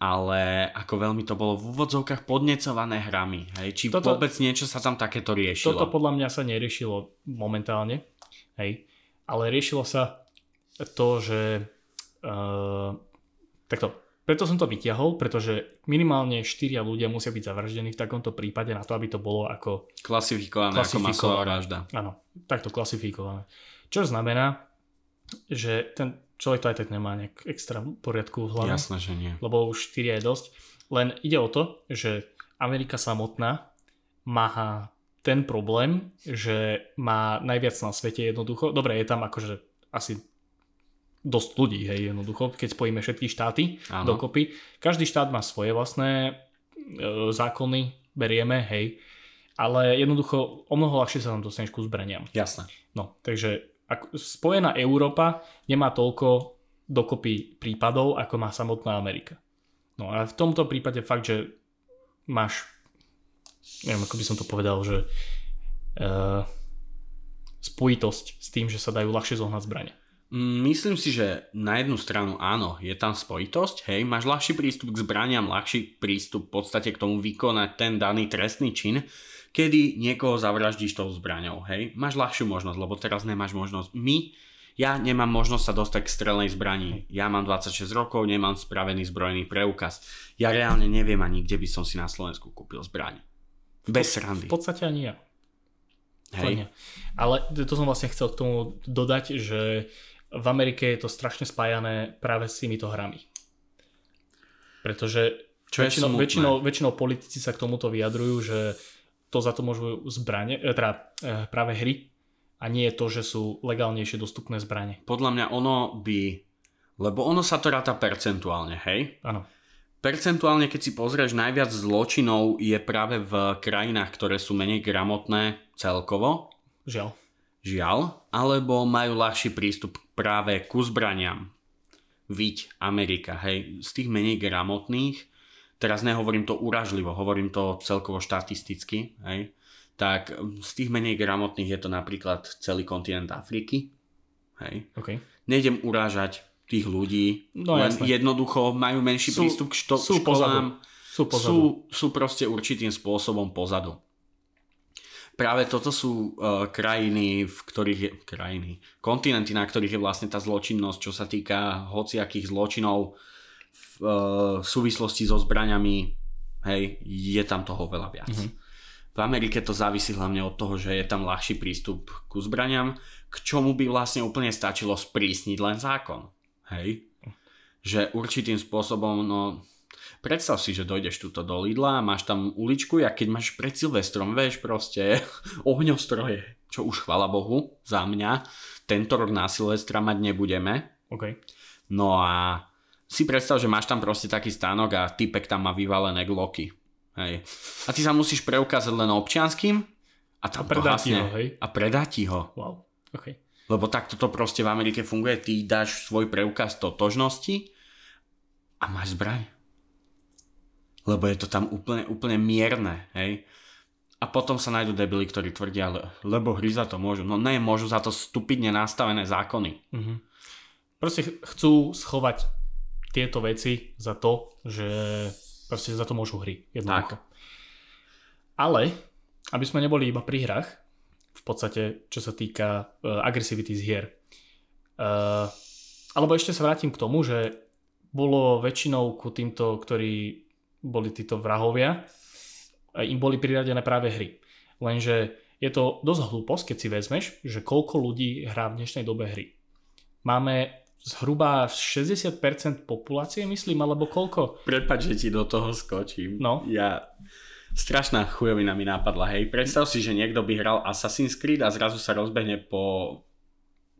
ale ako veľmi to bolo v úvodzovkách podnecované hrami. Hej. Či Toto- vôbec niečo sa tam takéto riešilo. Toto podľa mňa sa neriešilo momentálne, hej, ale riešilo sa to, že uh, takto, preto som to vyťahol, pretože minimálne štyria ľudia musia byť zavraždení v takomto prípade na to, aby to bolo ako, Klasifikované, ako Klasifikované. masová vražda. áno, takto klasifikované. Čo znamená, že ten človek to aj tak nemá nejak extra poriadku v hlave Jasné, že nie. lebo už 4 je dosť. Len ide o to, že Amerika samotná má ten problém, že má najviac na svete jednoducho. Dobre, je tam akože asi dosť ľudí, hej, jednoducho, keď spojíme všetky štáty Áno. dokopy. Každý štát má svoje vlastné e, zákony, berieme, hej, ale jednoducho o mnoho ľahšie sa nám dostaneš ku zbraniam. Jasné. No, takže ak, spojená Európa nemá toľko dokopy prípadov, ako má samotná Amerika. No a v tomto prípade fakt, že máš, neviem, ako by som to povedal, že uh, spojitosť s tým, že sa dajú ľahšie zohnať zbranie. Mm, Myslím si, že na jednu stranu áno, je tam spojitosť, hej, máš ľahší prístup k zbraniam, ľahší prístup v podstate k tomu vykonať ten daný trestný čin, kedy niekoho zavraždíš tou zbraňou, hej. Máš ľahšiu možnosť, lebo teraz nemáš možnosť. My, ja nemám možnosť sa dostať k strelnej zbrani. Ja mám 26 rokov, nemám spravený zbrojný preukaz. Ja reálne neviem ani, kde by som si na Slovensku kúpil zbraň. Bez srandy. V podstate ani ja. Hej. Ale to som vlastne chcel k tomu dodať, že v Amerike je to strašne spájané práve s týmito hrami. Pretože Čo väčšinou, väčšinou, väčšinou politici sa k tomuto vyjadrujú, že to za to môžu zbranie, e, teda e, práve hry a nie je to, že sú legálnejšie dostupné zbranie. Podľa mňa ono by... Lebo ono sa to ráta percentuálne, hej? Áno. Percentuálne, keď si pozrieš, najviac zločinov je práve v krajinách, ktoré sú menej gramotné celkovo, Žiaľ. žiaľ, alebo majú ľahší prístup práve ku zbraniam. Viď Amerika, hej, z tých menej gramotných, teraz nehovorím to uražlivo, hovorím to celkovo štatisticky, hej, tak z tých menej gramotných je to napríklad celý kontinent Afriky, hej. OK. Nejdem urážať tých ľudí, No len jasné. jednoducho majú menší Sú- prístup k što- sú školám, Sú pozadu. sú, sú proste určitým spôsobom pozadu. Práve toto sú uh, krajiny, v ktorých je, krajiny, kontinenty, na ktorých je vlastne tá zločinnosť, čo sa týka hociakých zločinov v uh, súvislosti so zbraňami, hej, je tam toho veľa viac. Mhm. V Amerike to závisí hlavne od toho, že je tam ľahší prístup ku zbraniam, k čomu by vlastne úplne stačilo sprísniť len zákon. Hej? Že určitým spôsobom, no predstav si, že dojdeš tuto do Lidla a máš tam uličku, a keď máš pred Silvestrom, vieš, proste ohňostroje, čo už chvala Bohu za mňa, tento rok na Silvestra mať nebudeme. OK. No a si predstav, že máš tam proste taký stánok a typek tam má vyvalené gloky. Hej. A ty sa musíš preukázať len občianským a tam A predá ti ho, hej? A predá ti ho. Wow. OK. Lebo takto to proste v Amerike funguje. Ty dáš svoj preukaz totožnosti a máš zbraň. Lebo je to tam úplne, úplne mierne. Hej? A potom sa nájdú debili, ktorí tvrdia, le- lebo hry za to môžu. No ne, môžu za to stupidne nastavené zákony. Mhm. Proste ch- chcú schovať tieto veci za to, že proste za to môžu hry. Jednoducho. Tak. Ale, aby sme neboli iba pri hrách, v podstate, čo sa týka uh, agresivity z hier. Uh, alebo ešte sa vrátim k tomu, že bolo väčšinou ku týmto, ktorí boli títo vrahovia, im boli priradené práve hry. Lenže je to dosť hlúposť, keď si vezmeš, že koľko ľudí hrá v dnešnej dobe hry. Máme zhruba 60% populácie, myslím, alebo koľko? Prepač, že ti do toho skočím. No. Ja... Strašná chujovina mi napadla, hej. Predstav si, že niekto by hral Assassin's Creed a zrazu sa rozbehne po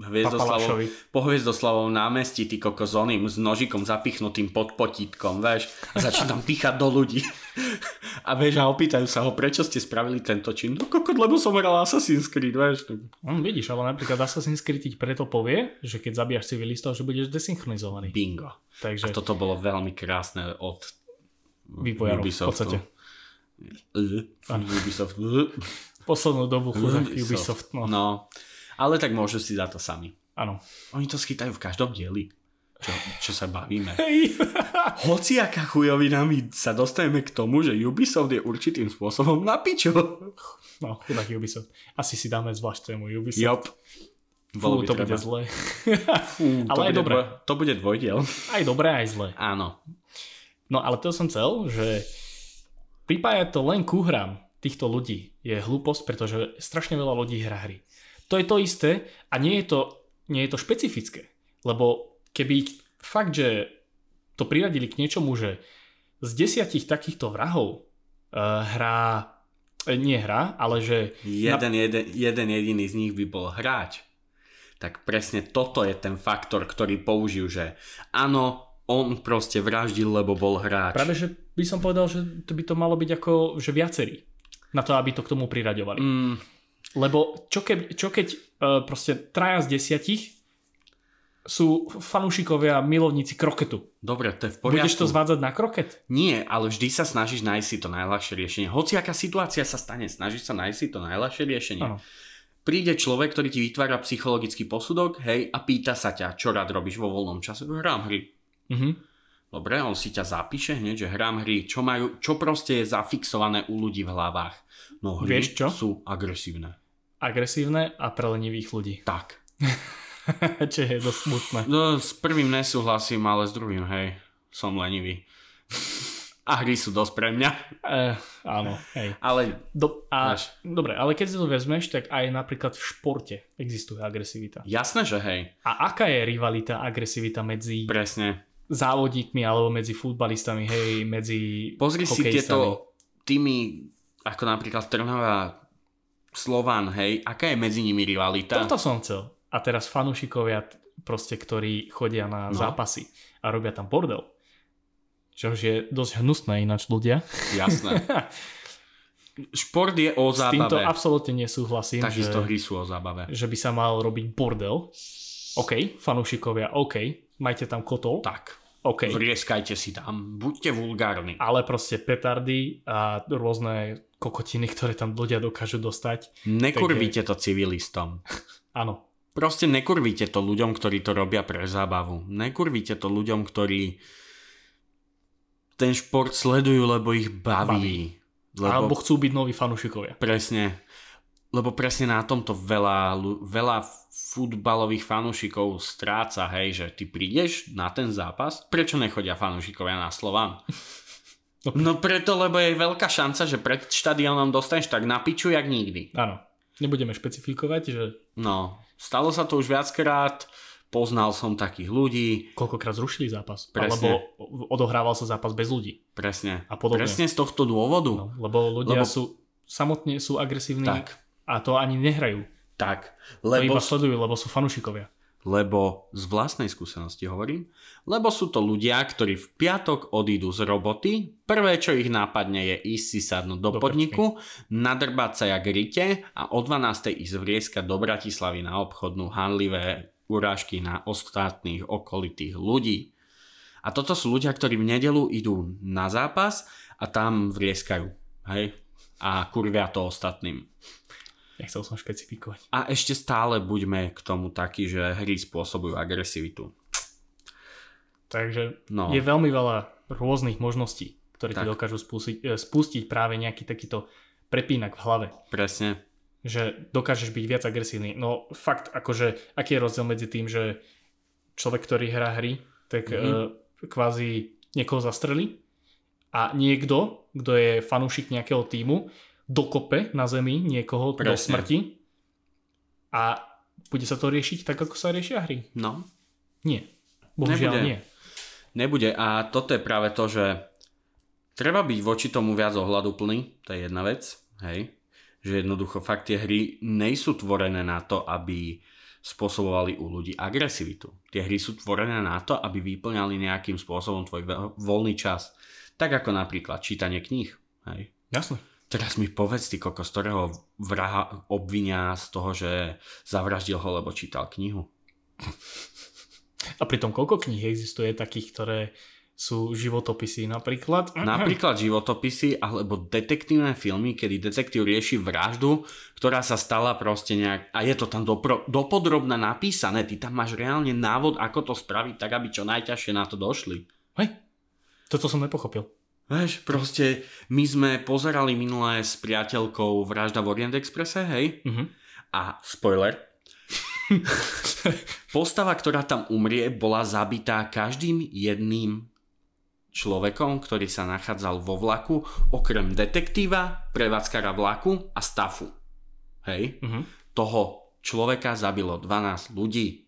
Hviezdoslavovom, Papalašovi. po Hviezdoslavovom námestí, ty koko s nožikom zapichnutým pod potítkom, vieš, a začne tam píchať do ľudí. A vieš, a opýtajú sa ho, prečo ste spravili tento čin? No kokot, lebo som hral Assassin's Creed, vieš. No, vidíš, ale napríklad Assassin's Creed ti preto povie, že keď zabíjaš civilistov, že budeš desynchronizovaný. Bingo. Takže A toto bolo veľmi krásne od vývojárov v podstate. Ubisoft. Poslednú dobu chudák Ubisoft. Ubisoft. No, No, ale tak môžu si za to sami. áno. Oni to schytajú v každom dieli. Čo, čo sa bavíme. Hej. Hociaká chujovina my sa dostaneme k tomu, že Ubisoft je určitým spôsobom na piču. No, chudák Ubisoft. Asi si dáme zvlášť tému Ubisoft. Jop. Fú, to treba. bude zlé. Fú, to Ale aj bude dobré. dvoj- to bude dvojdiel. Aj dobré, aj zlé. Áno. No ale to som chcel, že pripájať to len ku hrám týchto ľudí je hlúposť, pretože strašne veľa ľudí hrá hry. To je to isté a nie je to, nie je to špecifické. Lebo keby fakt, že to priradili k niečomu, že z desiatich takýchto vrahov uh, hrá, eh, nie hrá, ale že Jeden, jeden, jeden jediný z nich by bol hráč. tak presne toto je ten faktor, ktorý použijú, že áno, on proste vraždil, lebo bol hráč. Práve, že by som povedal, že to by to malo byť ako, že viacerí na to, aby to k tomu priraďovali. Mm, Lebo čo, keb, čo keď uh, proste traja z desiatich sú fanúšikovia, milovníci kroketu. dobre, to je v poriadku. Budeš to zvádzať na kroket? Nie, ale vždy sa snažíš nájsť si to najľahšie riešenie. Hoci aká situácia sa stane, snažíš sa nájsť si to najľahšie riešenie. Áno. Príde človek, ktorý ti vytvára psychologický posudok, hej, a pýta sa ťa, čo rád robíš vo voľnom čase. Hrám hry. Mhm. Dobre, on si ťa zapíše hneď, že hrám hry, čo, majú, čo proste je zafixované u ľudí v hlavách. No hry Vieš čo? sú agresívne. Agresívne a pre lenivých ľudí. Tak. čo je dosť smutné. No, s prvým nesúhlasím, ale s druhým, hej, som lenivý. A hry sú dosť pre mňa. Eh, áno, hej. Ale Do, a, dobre, ale keď si to vezmeš, tak aj napríklad v športe existuje agresivita. jasné, že hej, A aká je rivalita, agresivita medzi presne. závodníkmi alebo medzi futbalistami, hej, medzi Pozri si tieto týmy, ako napríklad Trnava, Slovan, hej, aká je medzi nimi rivalita? Toto som chcel. A teraz fanúšikovia, proste, ktorí chodia na No. zápasy a robia tam bordel. Čož je dosť hnusné ináč ľudia. Jasné. Šport je o S týmto zábave. absolútne nesúhlasím, že, Takisto hry sú o zábave. že by sa mal robiť bordel. OK, fanúšikovia, OK, majte tam kotol, Tak, OK. vrieskajte si tam, buďte vulgárni. Ale proste petardy a rôzne kokotiny, ktoré tam ľudia dokážu dostať. Nekurvíte to civilistom. Áno, Proste nekurvíte to ľuďom, ktorí to robia pre zábavu. Nekurvíte to ľuďom, ktorí ten šport sledujú, lebo ich baví. Baví. Lebo alebo chcú byť noví fanúšikovia. presne, lebo presne na tomto veľa, veľa futbalových fanúšikov stráca, hej, že ty prídeš na ten zápas, prečo nechodia fanúšikovia na Slovan? No. No preto, lebo je veľká šanca, že pred štadiónom dostaneš tak na piču, jak nikdy. Áno, nebudeme špecifikovať, že No, stalo sa to už viackrát, poznal som takých ľudí, koľkokrát zrušili zápas. Presne. Alebo odohrával sa zápas bez ľudí. presne, A podobne. presne z tohto dôvodu. No, lebo ľudia Lebo- sú samotne sú agresívni Tak, a to ani nehrajú. tak, To lebo, iba sledujú, lebo sú fanúšikovia. Lebo z vlastnej skúsenosti hovorím, lebo sú to ľudia, ktorí v piatok odídu z roboty, prvé, čo ich nápadne je ísť si sadnúť do, Do podniku, nadrbať sa jak rite a o 12. ísť vrieskať do Bratislavy na obchodnú hanlivé urážky na ostatných okolitých ľudí. A toto sú ľudia, ktorí v nedelu idú na zápas a tam vrieskajú. Hej? A kurvia to ostatným. Nechcel som špecifikovať. A ešte stále buďme k tomu takí, že hry spôsobujú agresivitu. Takže No. je veľmi veľa rôznych možností, ktoré ti Tak. dokážu spustiť, e, spustiť práve nejaký takýto prepínak v hlave. Presne. Že dokážeš byť viac agresívny. No fakt, akože, aký je rozdiel medzi tým, že človek, ktorý hrá hry, tak Mhm. mm-hmm. kvázi niekoho zastrelí a niekto, kto je fanúšik nejakého týmu, dokope na zemi niekoho do Presne. smrti a bude sa to riešiť tak, ako sa riešia hry? No, Nie. Bohužiaľ Nebude. nie. nebude. A toto je práve to, že treba byť voči tomu viac ohľaduplný, to je jedna vec, hej. Že jednoducho fakt tie hry nejsú tvorené na to, aby spôsobovali u ľudí agresivitu. Tie hry sú tvorené na to, aby vyplňali nejakým spôsobom tvoj vo- voľný čas. Tak ako napríklad čítanie kníh. Hej. Jasne. Teraz mi povedz, ty kokos, ktorého vraha obvinia z toho, že zavraždil ho, lebo čítal knihu. A pritom koľko kníh existuje takých, ktoré sú životopisy napríklad? Napríklad životopisy alebo detektívne filmy, kedy detektív rieši vraždu, ktorá sa stala proste nejak... A je to tam dopro, dopodrobne napísané. Ty tam máš reálne návod, ako to spraviť tak, aby čo najťažšie na to došli. Hej, toto som nepochopil. Vieš, proste my sme pozerali minulé s priateľkou Vražda v Orient Expresse, hej? Mhm. A spoiler. Postava, ktorá tam umrie, bola zabitá každým jedným človekom, ktorý sa nachádzal vo vlaku, okrem detektíva, prevádzkara vlaku a stafu. Hej? Mhm. Toho človeka zabilo 12 ľudí.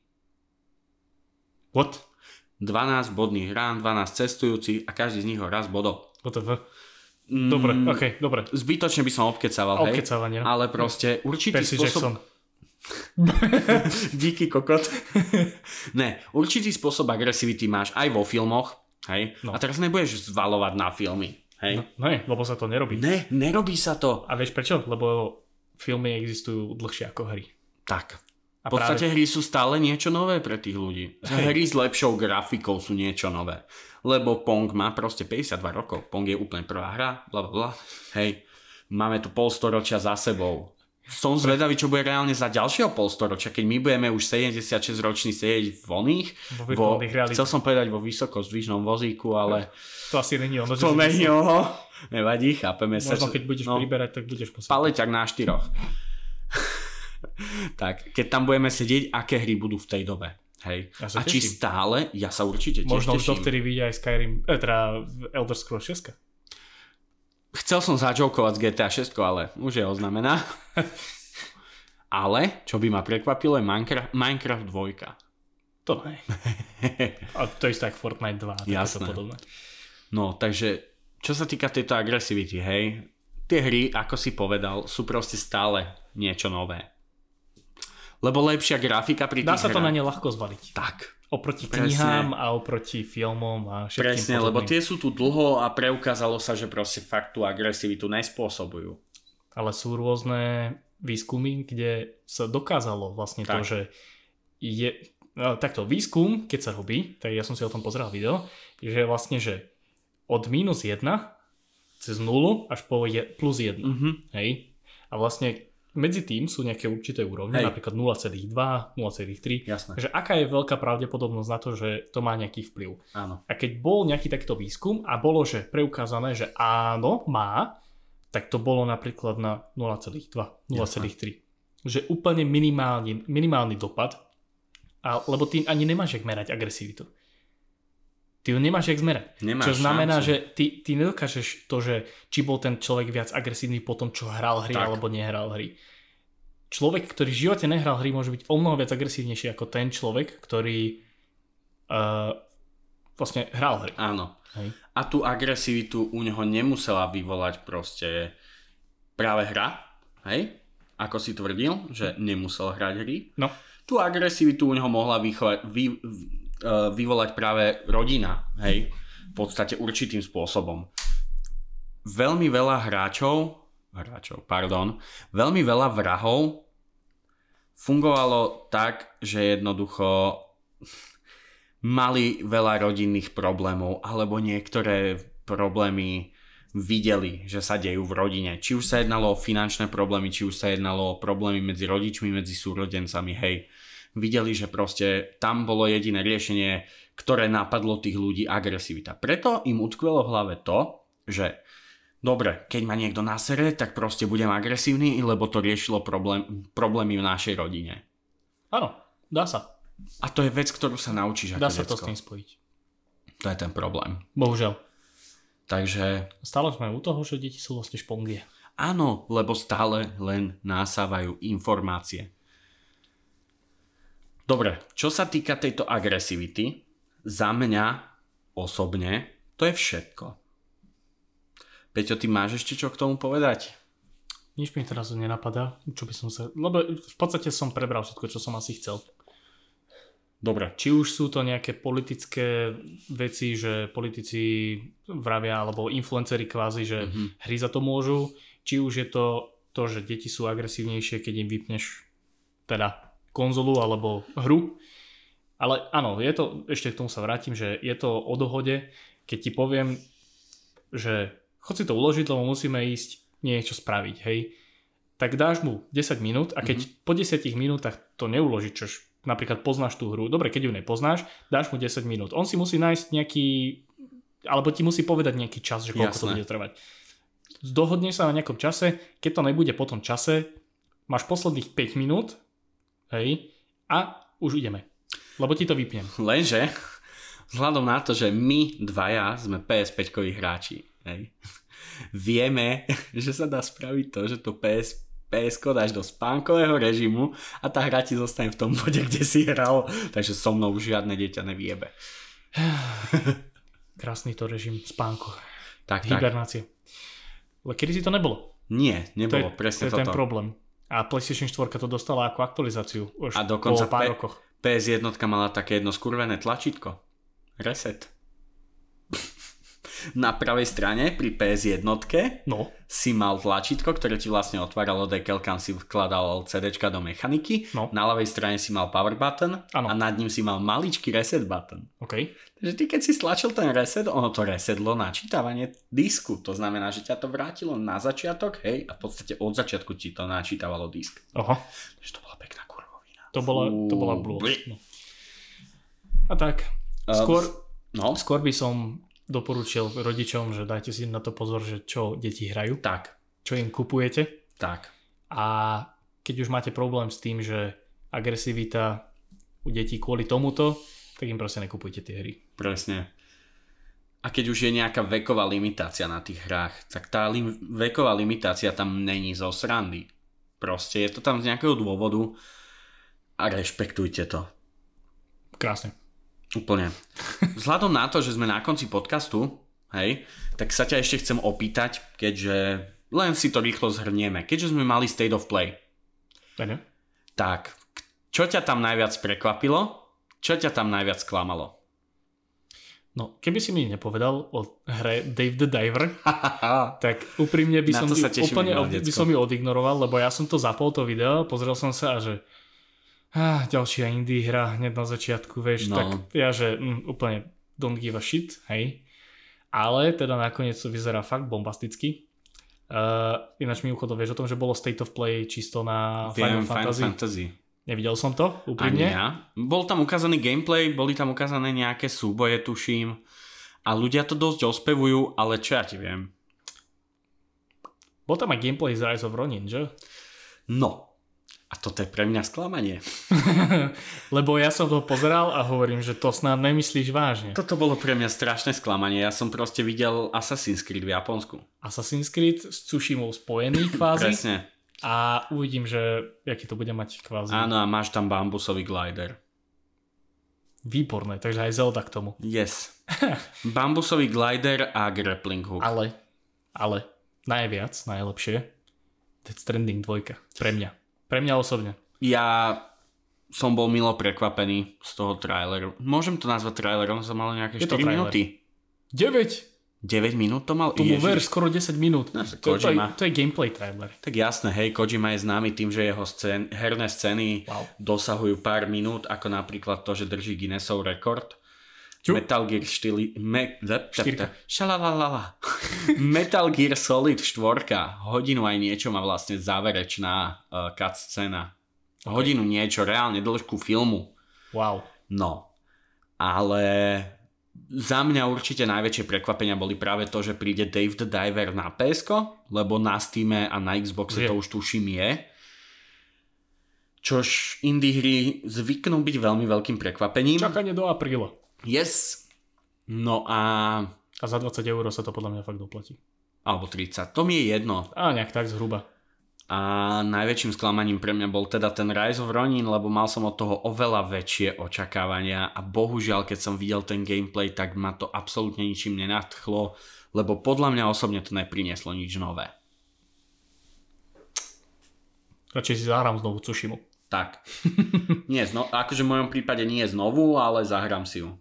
What? 12 bodných rán, 12 cestujúcich a každý z nich ho raz bodol. The fuck? Dobre, Mm, ok, dobre. Zbytočne by som obkecával, hej? Obkecávanie. no. Ale proste určitý Percy spôsob... Jackson. Díky kokot. ne, určitý spôsob agresivity máš aj vo filmoch, hej? No. A teraz nebudeš zvalovať na filmy, hej? No, ne, lebo sa to nerobí. Ne, nerobí sa to. A vieš prečo? Lebo filmy existujú dlhšie ako hry. Tak. A v podstate práve... hry sú stále niečo nové pre tých ľudí. Hej. Hry s lepšou grafikou sú niečo nové. Lebo Pong má proste 52 rokov. Pong je úplne prvá hra, bla bla bla. Hej, máme tu polstoročia za sebou. Som zvedavý, čo bude reálne za ďalšieho polstoročia, keď my budeme už 76 roční sedieť v oných, vo, vo chcel som povedať vo vysokozdvižnom vozíku, ale... To asi není ono. To není ono. Nevadí, chápeme Možno, sa. Možno keď budeš no, priberať, tak budeš posledný. Paleťak na štyroch. tak, keď tam budeme sedieť, aké hry budú v tej dobe. Hej. Ja a či stále, ja sa určite tiež Možno už dovtedy vidia aj Skyrim, eh, teda Elder Scrolls 6. Chcel som zajokovať z GTA 6, ale už je oznamená. ale, čo by ma prekvapilo, je Minecraft, Minecraft 2. To ne. A to je tak Fortnite 2. Jasné. Podobné. No, takže, čo sa týka tejto agresivity, hej, tie hry, ako si povedal, sú proste stále niečo nové. Lebo lepšia grafika pri Dá sa to na ne ľahko zvaliť. Tak, Oproti knihám a oproti filmom a všetkým Presne, podobným. lebo tie sú tu dlho a preukázalo sa, že proste fakt tú agresivitu nespôsobujú. Ale sú rôzne výskumy, kde sa dokázalo vlastne tak. to, že je... No, takto, výskum, keď sa robí, tak ja som si o tom pozeral video, že vlastne, že od minus 1 cez 0 až po je, plus 1. Mm-hmm. Hej? A vlastne medzi tým sú nejaké určité úrovne, Hej. napríklad 0,2, 0,3. Jasné. Takže aká je veľká pravdepodobnosť na to, že to má nejaký vplyv. Áno. A keď bol nejaký takýto výskum a bolo, že preukázané, že áno, má, tak to bolo napríklad na 0,2, 0,3. Že úplne minimálny, minimálny dopad, a, lebo ty ani nemáš jak merať agresivitu. Ty ju nemáš jak zmerať. Nemáš čo znamená, šancu. že ty, ty nedokážeš to, že či bol ten človek viac agresívny po tom, čo hral hry tak. alebo nehral hry. Človek, ktorý v živote nehral hry, môže byť o mnoho viac agresívnejší ako ten človek, ktorý uh, vlastne hral hry. Áno. Hej. A tú agresivitu u neho nemusela vyvolať proste práve hra, hej? Ako si tvrdil, že nemusel hrať hry. No. Tú agresivitu u neho mohla vychovať, vy, vyvolať práve rodina, hej, v podstate určitým spôsobom. Veľmi veľa hráčov, hráčov, pardon, veľmi veľa vrahov fungovalo tak, že jednoducho mali veľa rodinných problémov, alebo niektoré problémy videli, že sa dejú v rodine. Či už sa jednalo o finančné problémy, či už sa jednalo o problémy medzi rodičmi, medzi súrodencami, hej videli, že proste tam bolo jediné riešenie, ktoré napadlo tých ľudí agresivita. Preto im utkvelo v hlave to, že dobre, keď ma niekto nasere, tak proste budem agresívny, lebo to riešilo problém, problémy v našej rodine. Áno, dá sa. A to je vec, ktorú sa naučíš Dá sa decko. to s tým spojiť. To je ten problém. Bohužiaľ. Takže... Stále sme u toho, že deti sú vlastne špongie. Áno, lebo stále len násávajú informácie. Dobre, čo sa týka tejto agresivity, za mňa osobne to je všetko. Peťo, ty máš ešte čo k tomu povedať? Nič mi teraz nenapadá, čo by som sa... Lebo v podstate som prebral všetko, čo som asi chcel. Dobre. Či už sú to nejaké politické veci, že politici vravia, alebo influenceri kvázi, že mm-hmm. hry za to môžu, či už je to to, že deti sú agresívnejšie, keď im vypneš teda konzolu alebo hru. Ale áno, je to, ešte k tomu sa vrátim, že je to o dohode, keď ti poviem, že chod si to uložiť, lebo musíme ísť niečo spraviť, hej. Tak dáš mu 10 minút a keď mm-hmm. po 10 minútach to neuložíš, čo napríklad poznáš tú hru, dobre, keď ju nepoznáš, dáš mu 10 minút. On si musí nájsť nejaký, alebo ti musí povedať nejaký čas, že koľko Jasné. to bude trvať. Dohodne sa na nejakom čase, keď to nebude po tom čase, máš posledných 5 minút Hej. A už ideme. Lebo ti to vypnem. Lenže, vzhľadom na to, že my dvaja sme PS5-koví hráči, hej, vieme, že sa dá spraviť to, že to PS, ps dáš do spánkového režimu a tá hra ti zostane v tom bode, kde si hral, takže so mnou už žiadne dieťa neviebe. Krásny to režim spánku. Tak, Hibernácie. Ale kedy si to nebolo? Nie, nebolo, to je, presne to je toto. ten problém. A PlayStation 4 to dostala ako aktualizáciu už A dokonca po pár pe- rokoch. PS1 mala také jedno skurvené tlačítko. Reset. Na pravej strane pri PS1 No, si mal tlačítko, ktoré ti vlastne otváralo dekel, kam si vkladal CDčka do mechaniky. No. Na ľavej strane si mal power button Áno. a nad ním si mal maličký reset button. OK. Takže ty keď si stlačil ten reset, ono to resedlo načítavanie disku. To znamená, že ťa to vrátilo na začiatok, hej, a v podstate od začiatku ti to načítavalo disk. Oho, Takže to bola pekná kurvovina. to bola, to bola bli. No. A tak, Um, skôr, No, skôr by som doporučil rodičom, že dajte si na to pozor, že čo deti hrajú, tak, čo im kupujete tak. a keď už máte problém s tým, že agresivita u detí kvôli tomuto, tak im proste nekupujte tie hry. Presne. A keď už je nejaká veková limitácia na tých hrách, tak tá lim- veková limitácia tam není zo srandy. Proste je to tam z nejakého dôvodu a rešpektujte to. Krásne. Úplne. Vzhľadom na to, že sme na konci podcastu, hej, tak sa ťa ešte chcem opýtať, keďže len si to rýchlo zhrnieme. Keďže sme mali State of Play, Pane? tak čo ťa tam najviac prekvapilo? Čo ťa tam najviac sklamalo? No, keby si mi nepovedal o hre Dave the Diver, tak úprimne by som ju úplne by som ju odignoroval, lebo ja som to zapol to video, pozrel som sa a že ah, ďalšia indie hra hneď na začiatku, vieš, No. tak ja že mm, úplne don't give a shit, hej. Ale teda nakoniec to vyzerá fakt bombasticky. Uh, ináč mi uchodol, vieš o tom, že bolo State of Play čisto na Viem, Final Final Fantasy. Fantasy. Nevidel som to, Ani úprimne. ja. Bol tam ukázaný gameplay, boli tam ukázané nejaké súboje, tuším. A ľudia to dosť ospevujú, ale čo ja ti viem. Bol tam aj gameplay z Rise of Ronin, že? No. A toto je pre mňa sklamanie. Lebo ja som to pozeral a hovorím, že to snad nemyslíš vážne. Toto bolo pre mňa strašné sklamanie. Ja som proste videl Assassin's Creed v Japonsku. Assassin's Creed s Tsushimou spojený kvázi Presne. a uvidím, že aký to bude mať kvázi. Áno, a máš tam bambusový glider. Výborné, takže aj Zelda k tomu. Yes. bambusový glider a grappling hook. Ale, ale, najviac, najlepšie, Death Stranding 2. Pre mňa. Pre mňa osobne. Ja som bol milo prekvapený z toho traileru. Môžem to nazvať trailerom, som mal nejaké Je 4 to trailer. minúty. 9! 9 minút to mal? Tomu Ježiš. ver, skoro 10 minút. No, to, to, je, Kojima. to je gameplay trailer. Tak jasné, hej, Kojima je známy tým, že jeho scén, herné scény Wow. dosahujú pár minút, ako napríklad to, že drží Guinnessov rekord. Čo? Metal Gear 4... Me, šalalalala. Metal Gear Solid 4. Hodinu aj niečo má vlastne záverečná uh, cutscéna. Hodinu niečo, reálne dĺžku filmu. Wow. No, ale za mňa určite najväčšie prekvapenia boli práve to, že príde Dave the Diver na ps lebo na Steam a na Xboxe Je. to už tuším je. Čož indie hry zvyknú byť veľmi veľkým prekvapením. Čakanie do apríla. Yes. No a... A za 20 eur sa to podľa mňa fakt doplatí. Alebo 30. To mi je jedno. A nejak tak zhruba. A najväčším sklamaním pre mňa bol teda ten Rise of Ronin, lebo mal som od toho oveľa väčšie očakávania a bohužiaľ, keď som videl ten gameplay, tak ma to absolútne ničím nenadchlo, lebo podľa mňa osobne to neprinieslo nič nové. Radšej si zahrám znovu Tsushimu. Tak. nie, zno, akože v mojom prípade nie znovu, ale zahrám si ju.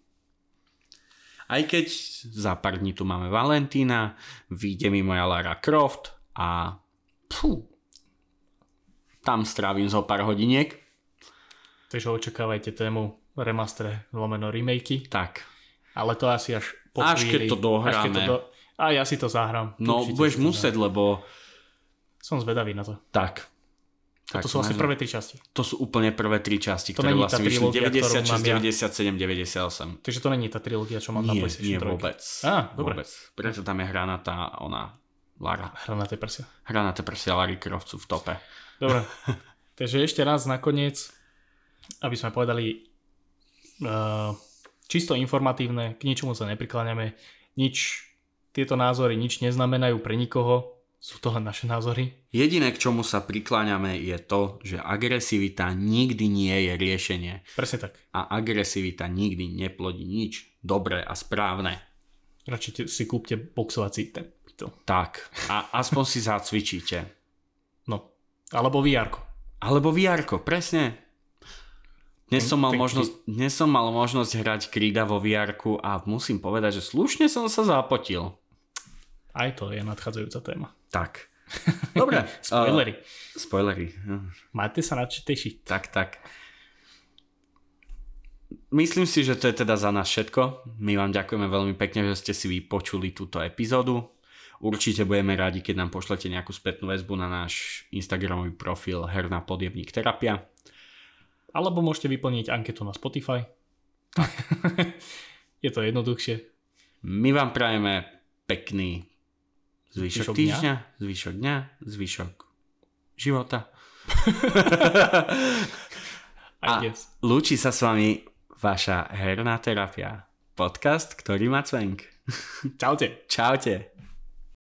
Aj keď za pár dní tu máme Valentína, vyjde mi moja Lara Croft a pfú, tam strávim zo pár hodiniek. Takže očakávajte tému remastre lomeno remakey. Tak, Ale to asi až po Až keď chvíli. to dohráme. Až keď to do... A ja si to zahrám. No, budeš musieť, lebo. Som zvedavý na to. tak. A tak to sú asi ne- prvé tri časti. To sú úplne prvé tri časti, To ktoré tá vlastne vyšli trilógia, ktorú 96, mám ja. 97, 98. Takže to není tá trilógia, čo mám na Nie, PlayStation nie 3. vôbec. Á, dobre. Vôbec. Preto tam je hranatá ona Lara. Hranaté prsia. Hranatá prsia Lary Croft sú v tope. Dobre. Takže ešte raz nakoniec, aby sme povedali uh, čisto informatívne, k ničomu sa neprikláňame, nič, tieto názory nič neznamenajú pre nikoho, sú to len naše názory. Jediné, k čomu sa prikláňame, je to, že agresivita nikdy nie je riešenie. Presne tak. A agresivita nikdy neplodí nič dobré a správne. Radšej si kúpte boxovací ten. Tak. A aspoň si zacvičíte. No. Alebo vr Alebo vr presne. Dnes som, mal možnosť, dnes som mal možnosť hrať Krida vo vr a musím povedať, že slušne som sa zapotil. Aj to je nadchádzajúca téma. Tak. Dobre. Spoilery. Uh, spoilery. Máte sa na čo tešiť. Tak, tak. Myslím si, že to je teda za nás všetko. My vám ďakujeme veľmi pekne, že ste si vypočuli túto epizódu. Určite budeme radi, keď nám pošlete nejakú spätnú väzbu na náš Instagramový profil Herná podjebník terapia. Alebo môžete vyplniť anketu na Spotify. je to jednoduchšie. My vám prajeme pekný zvyšok, Zvyšok týždňa, zvyšok dňa, zvyšok života. A lúči sa s vami vaša herná terapia. Podcast, ktorý má cvenk. Čaute. Čaute.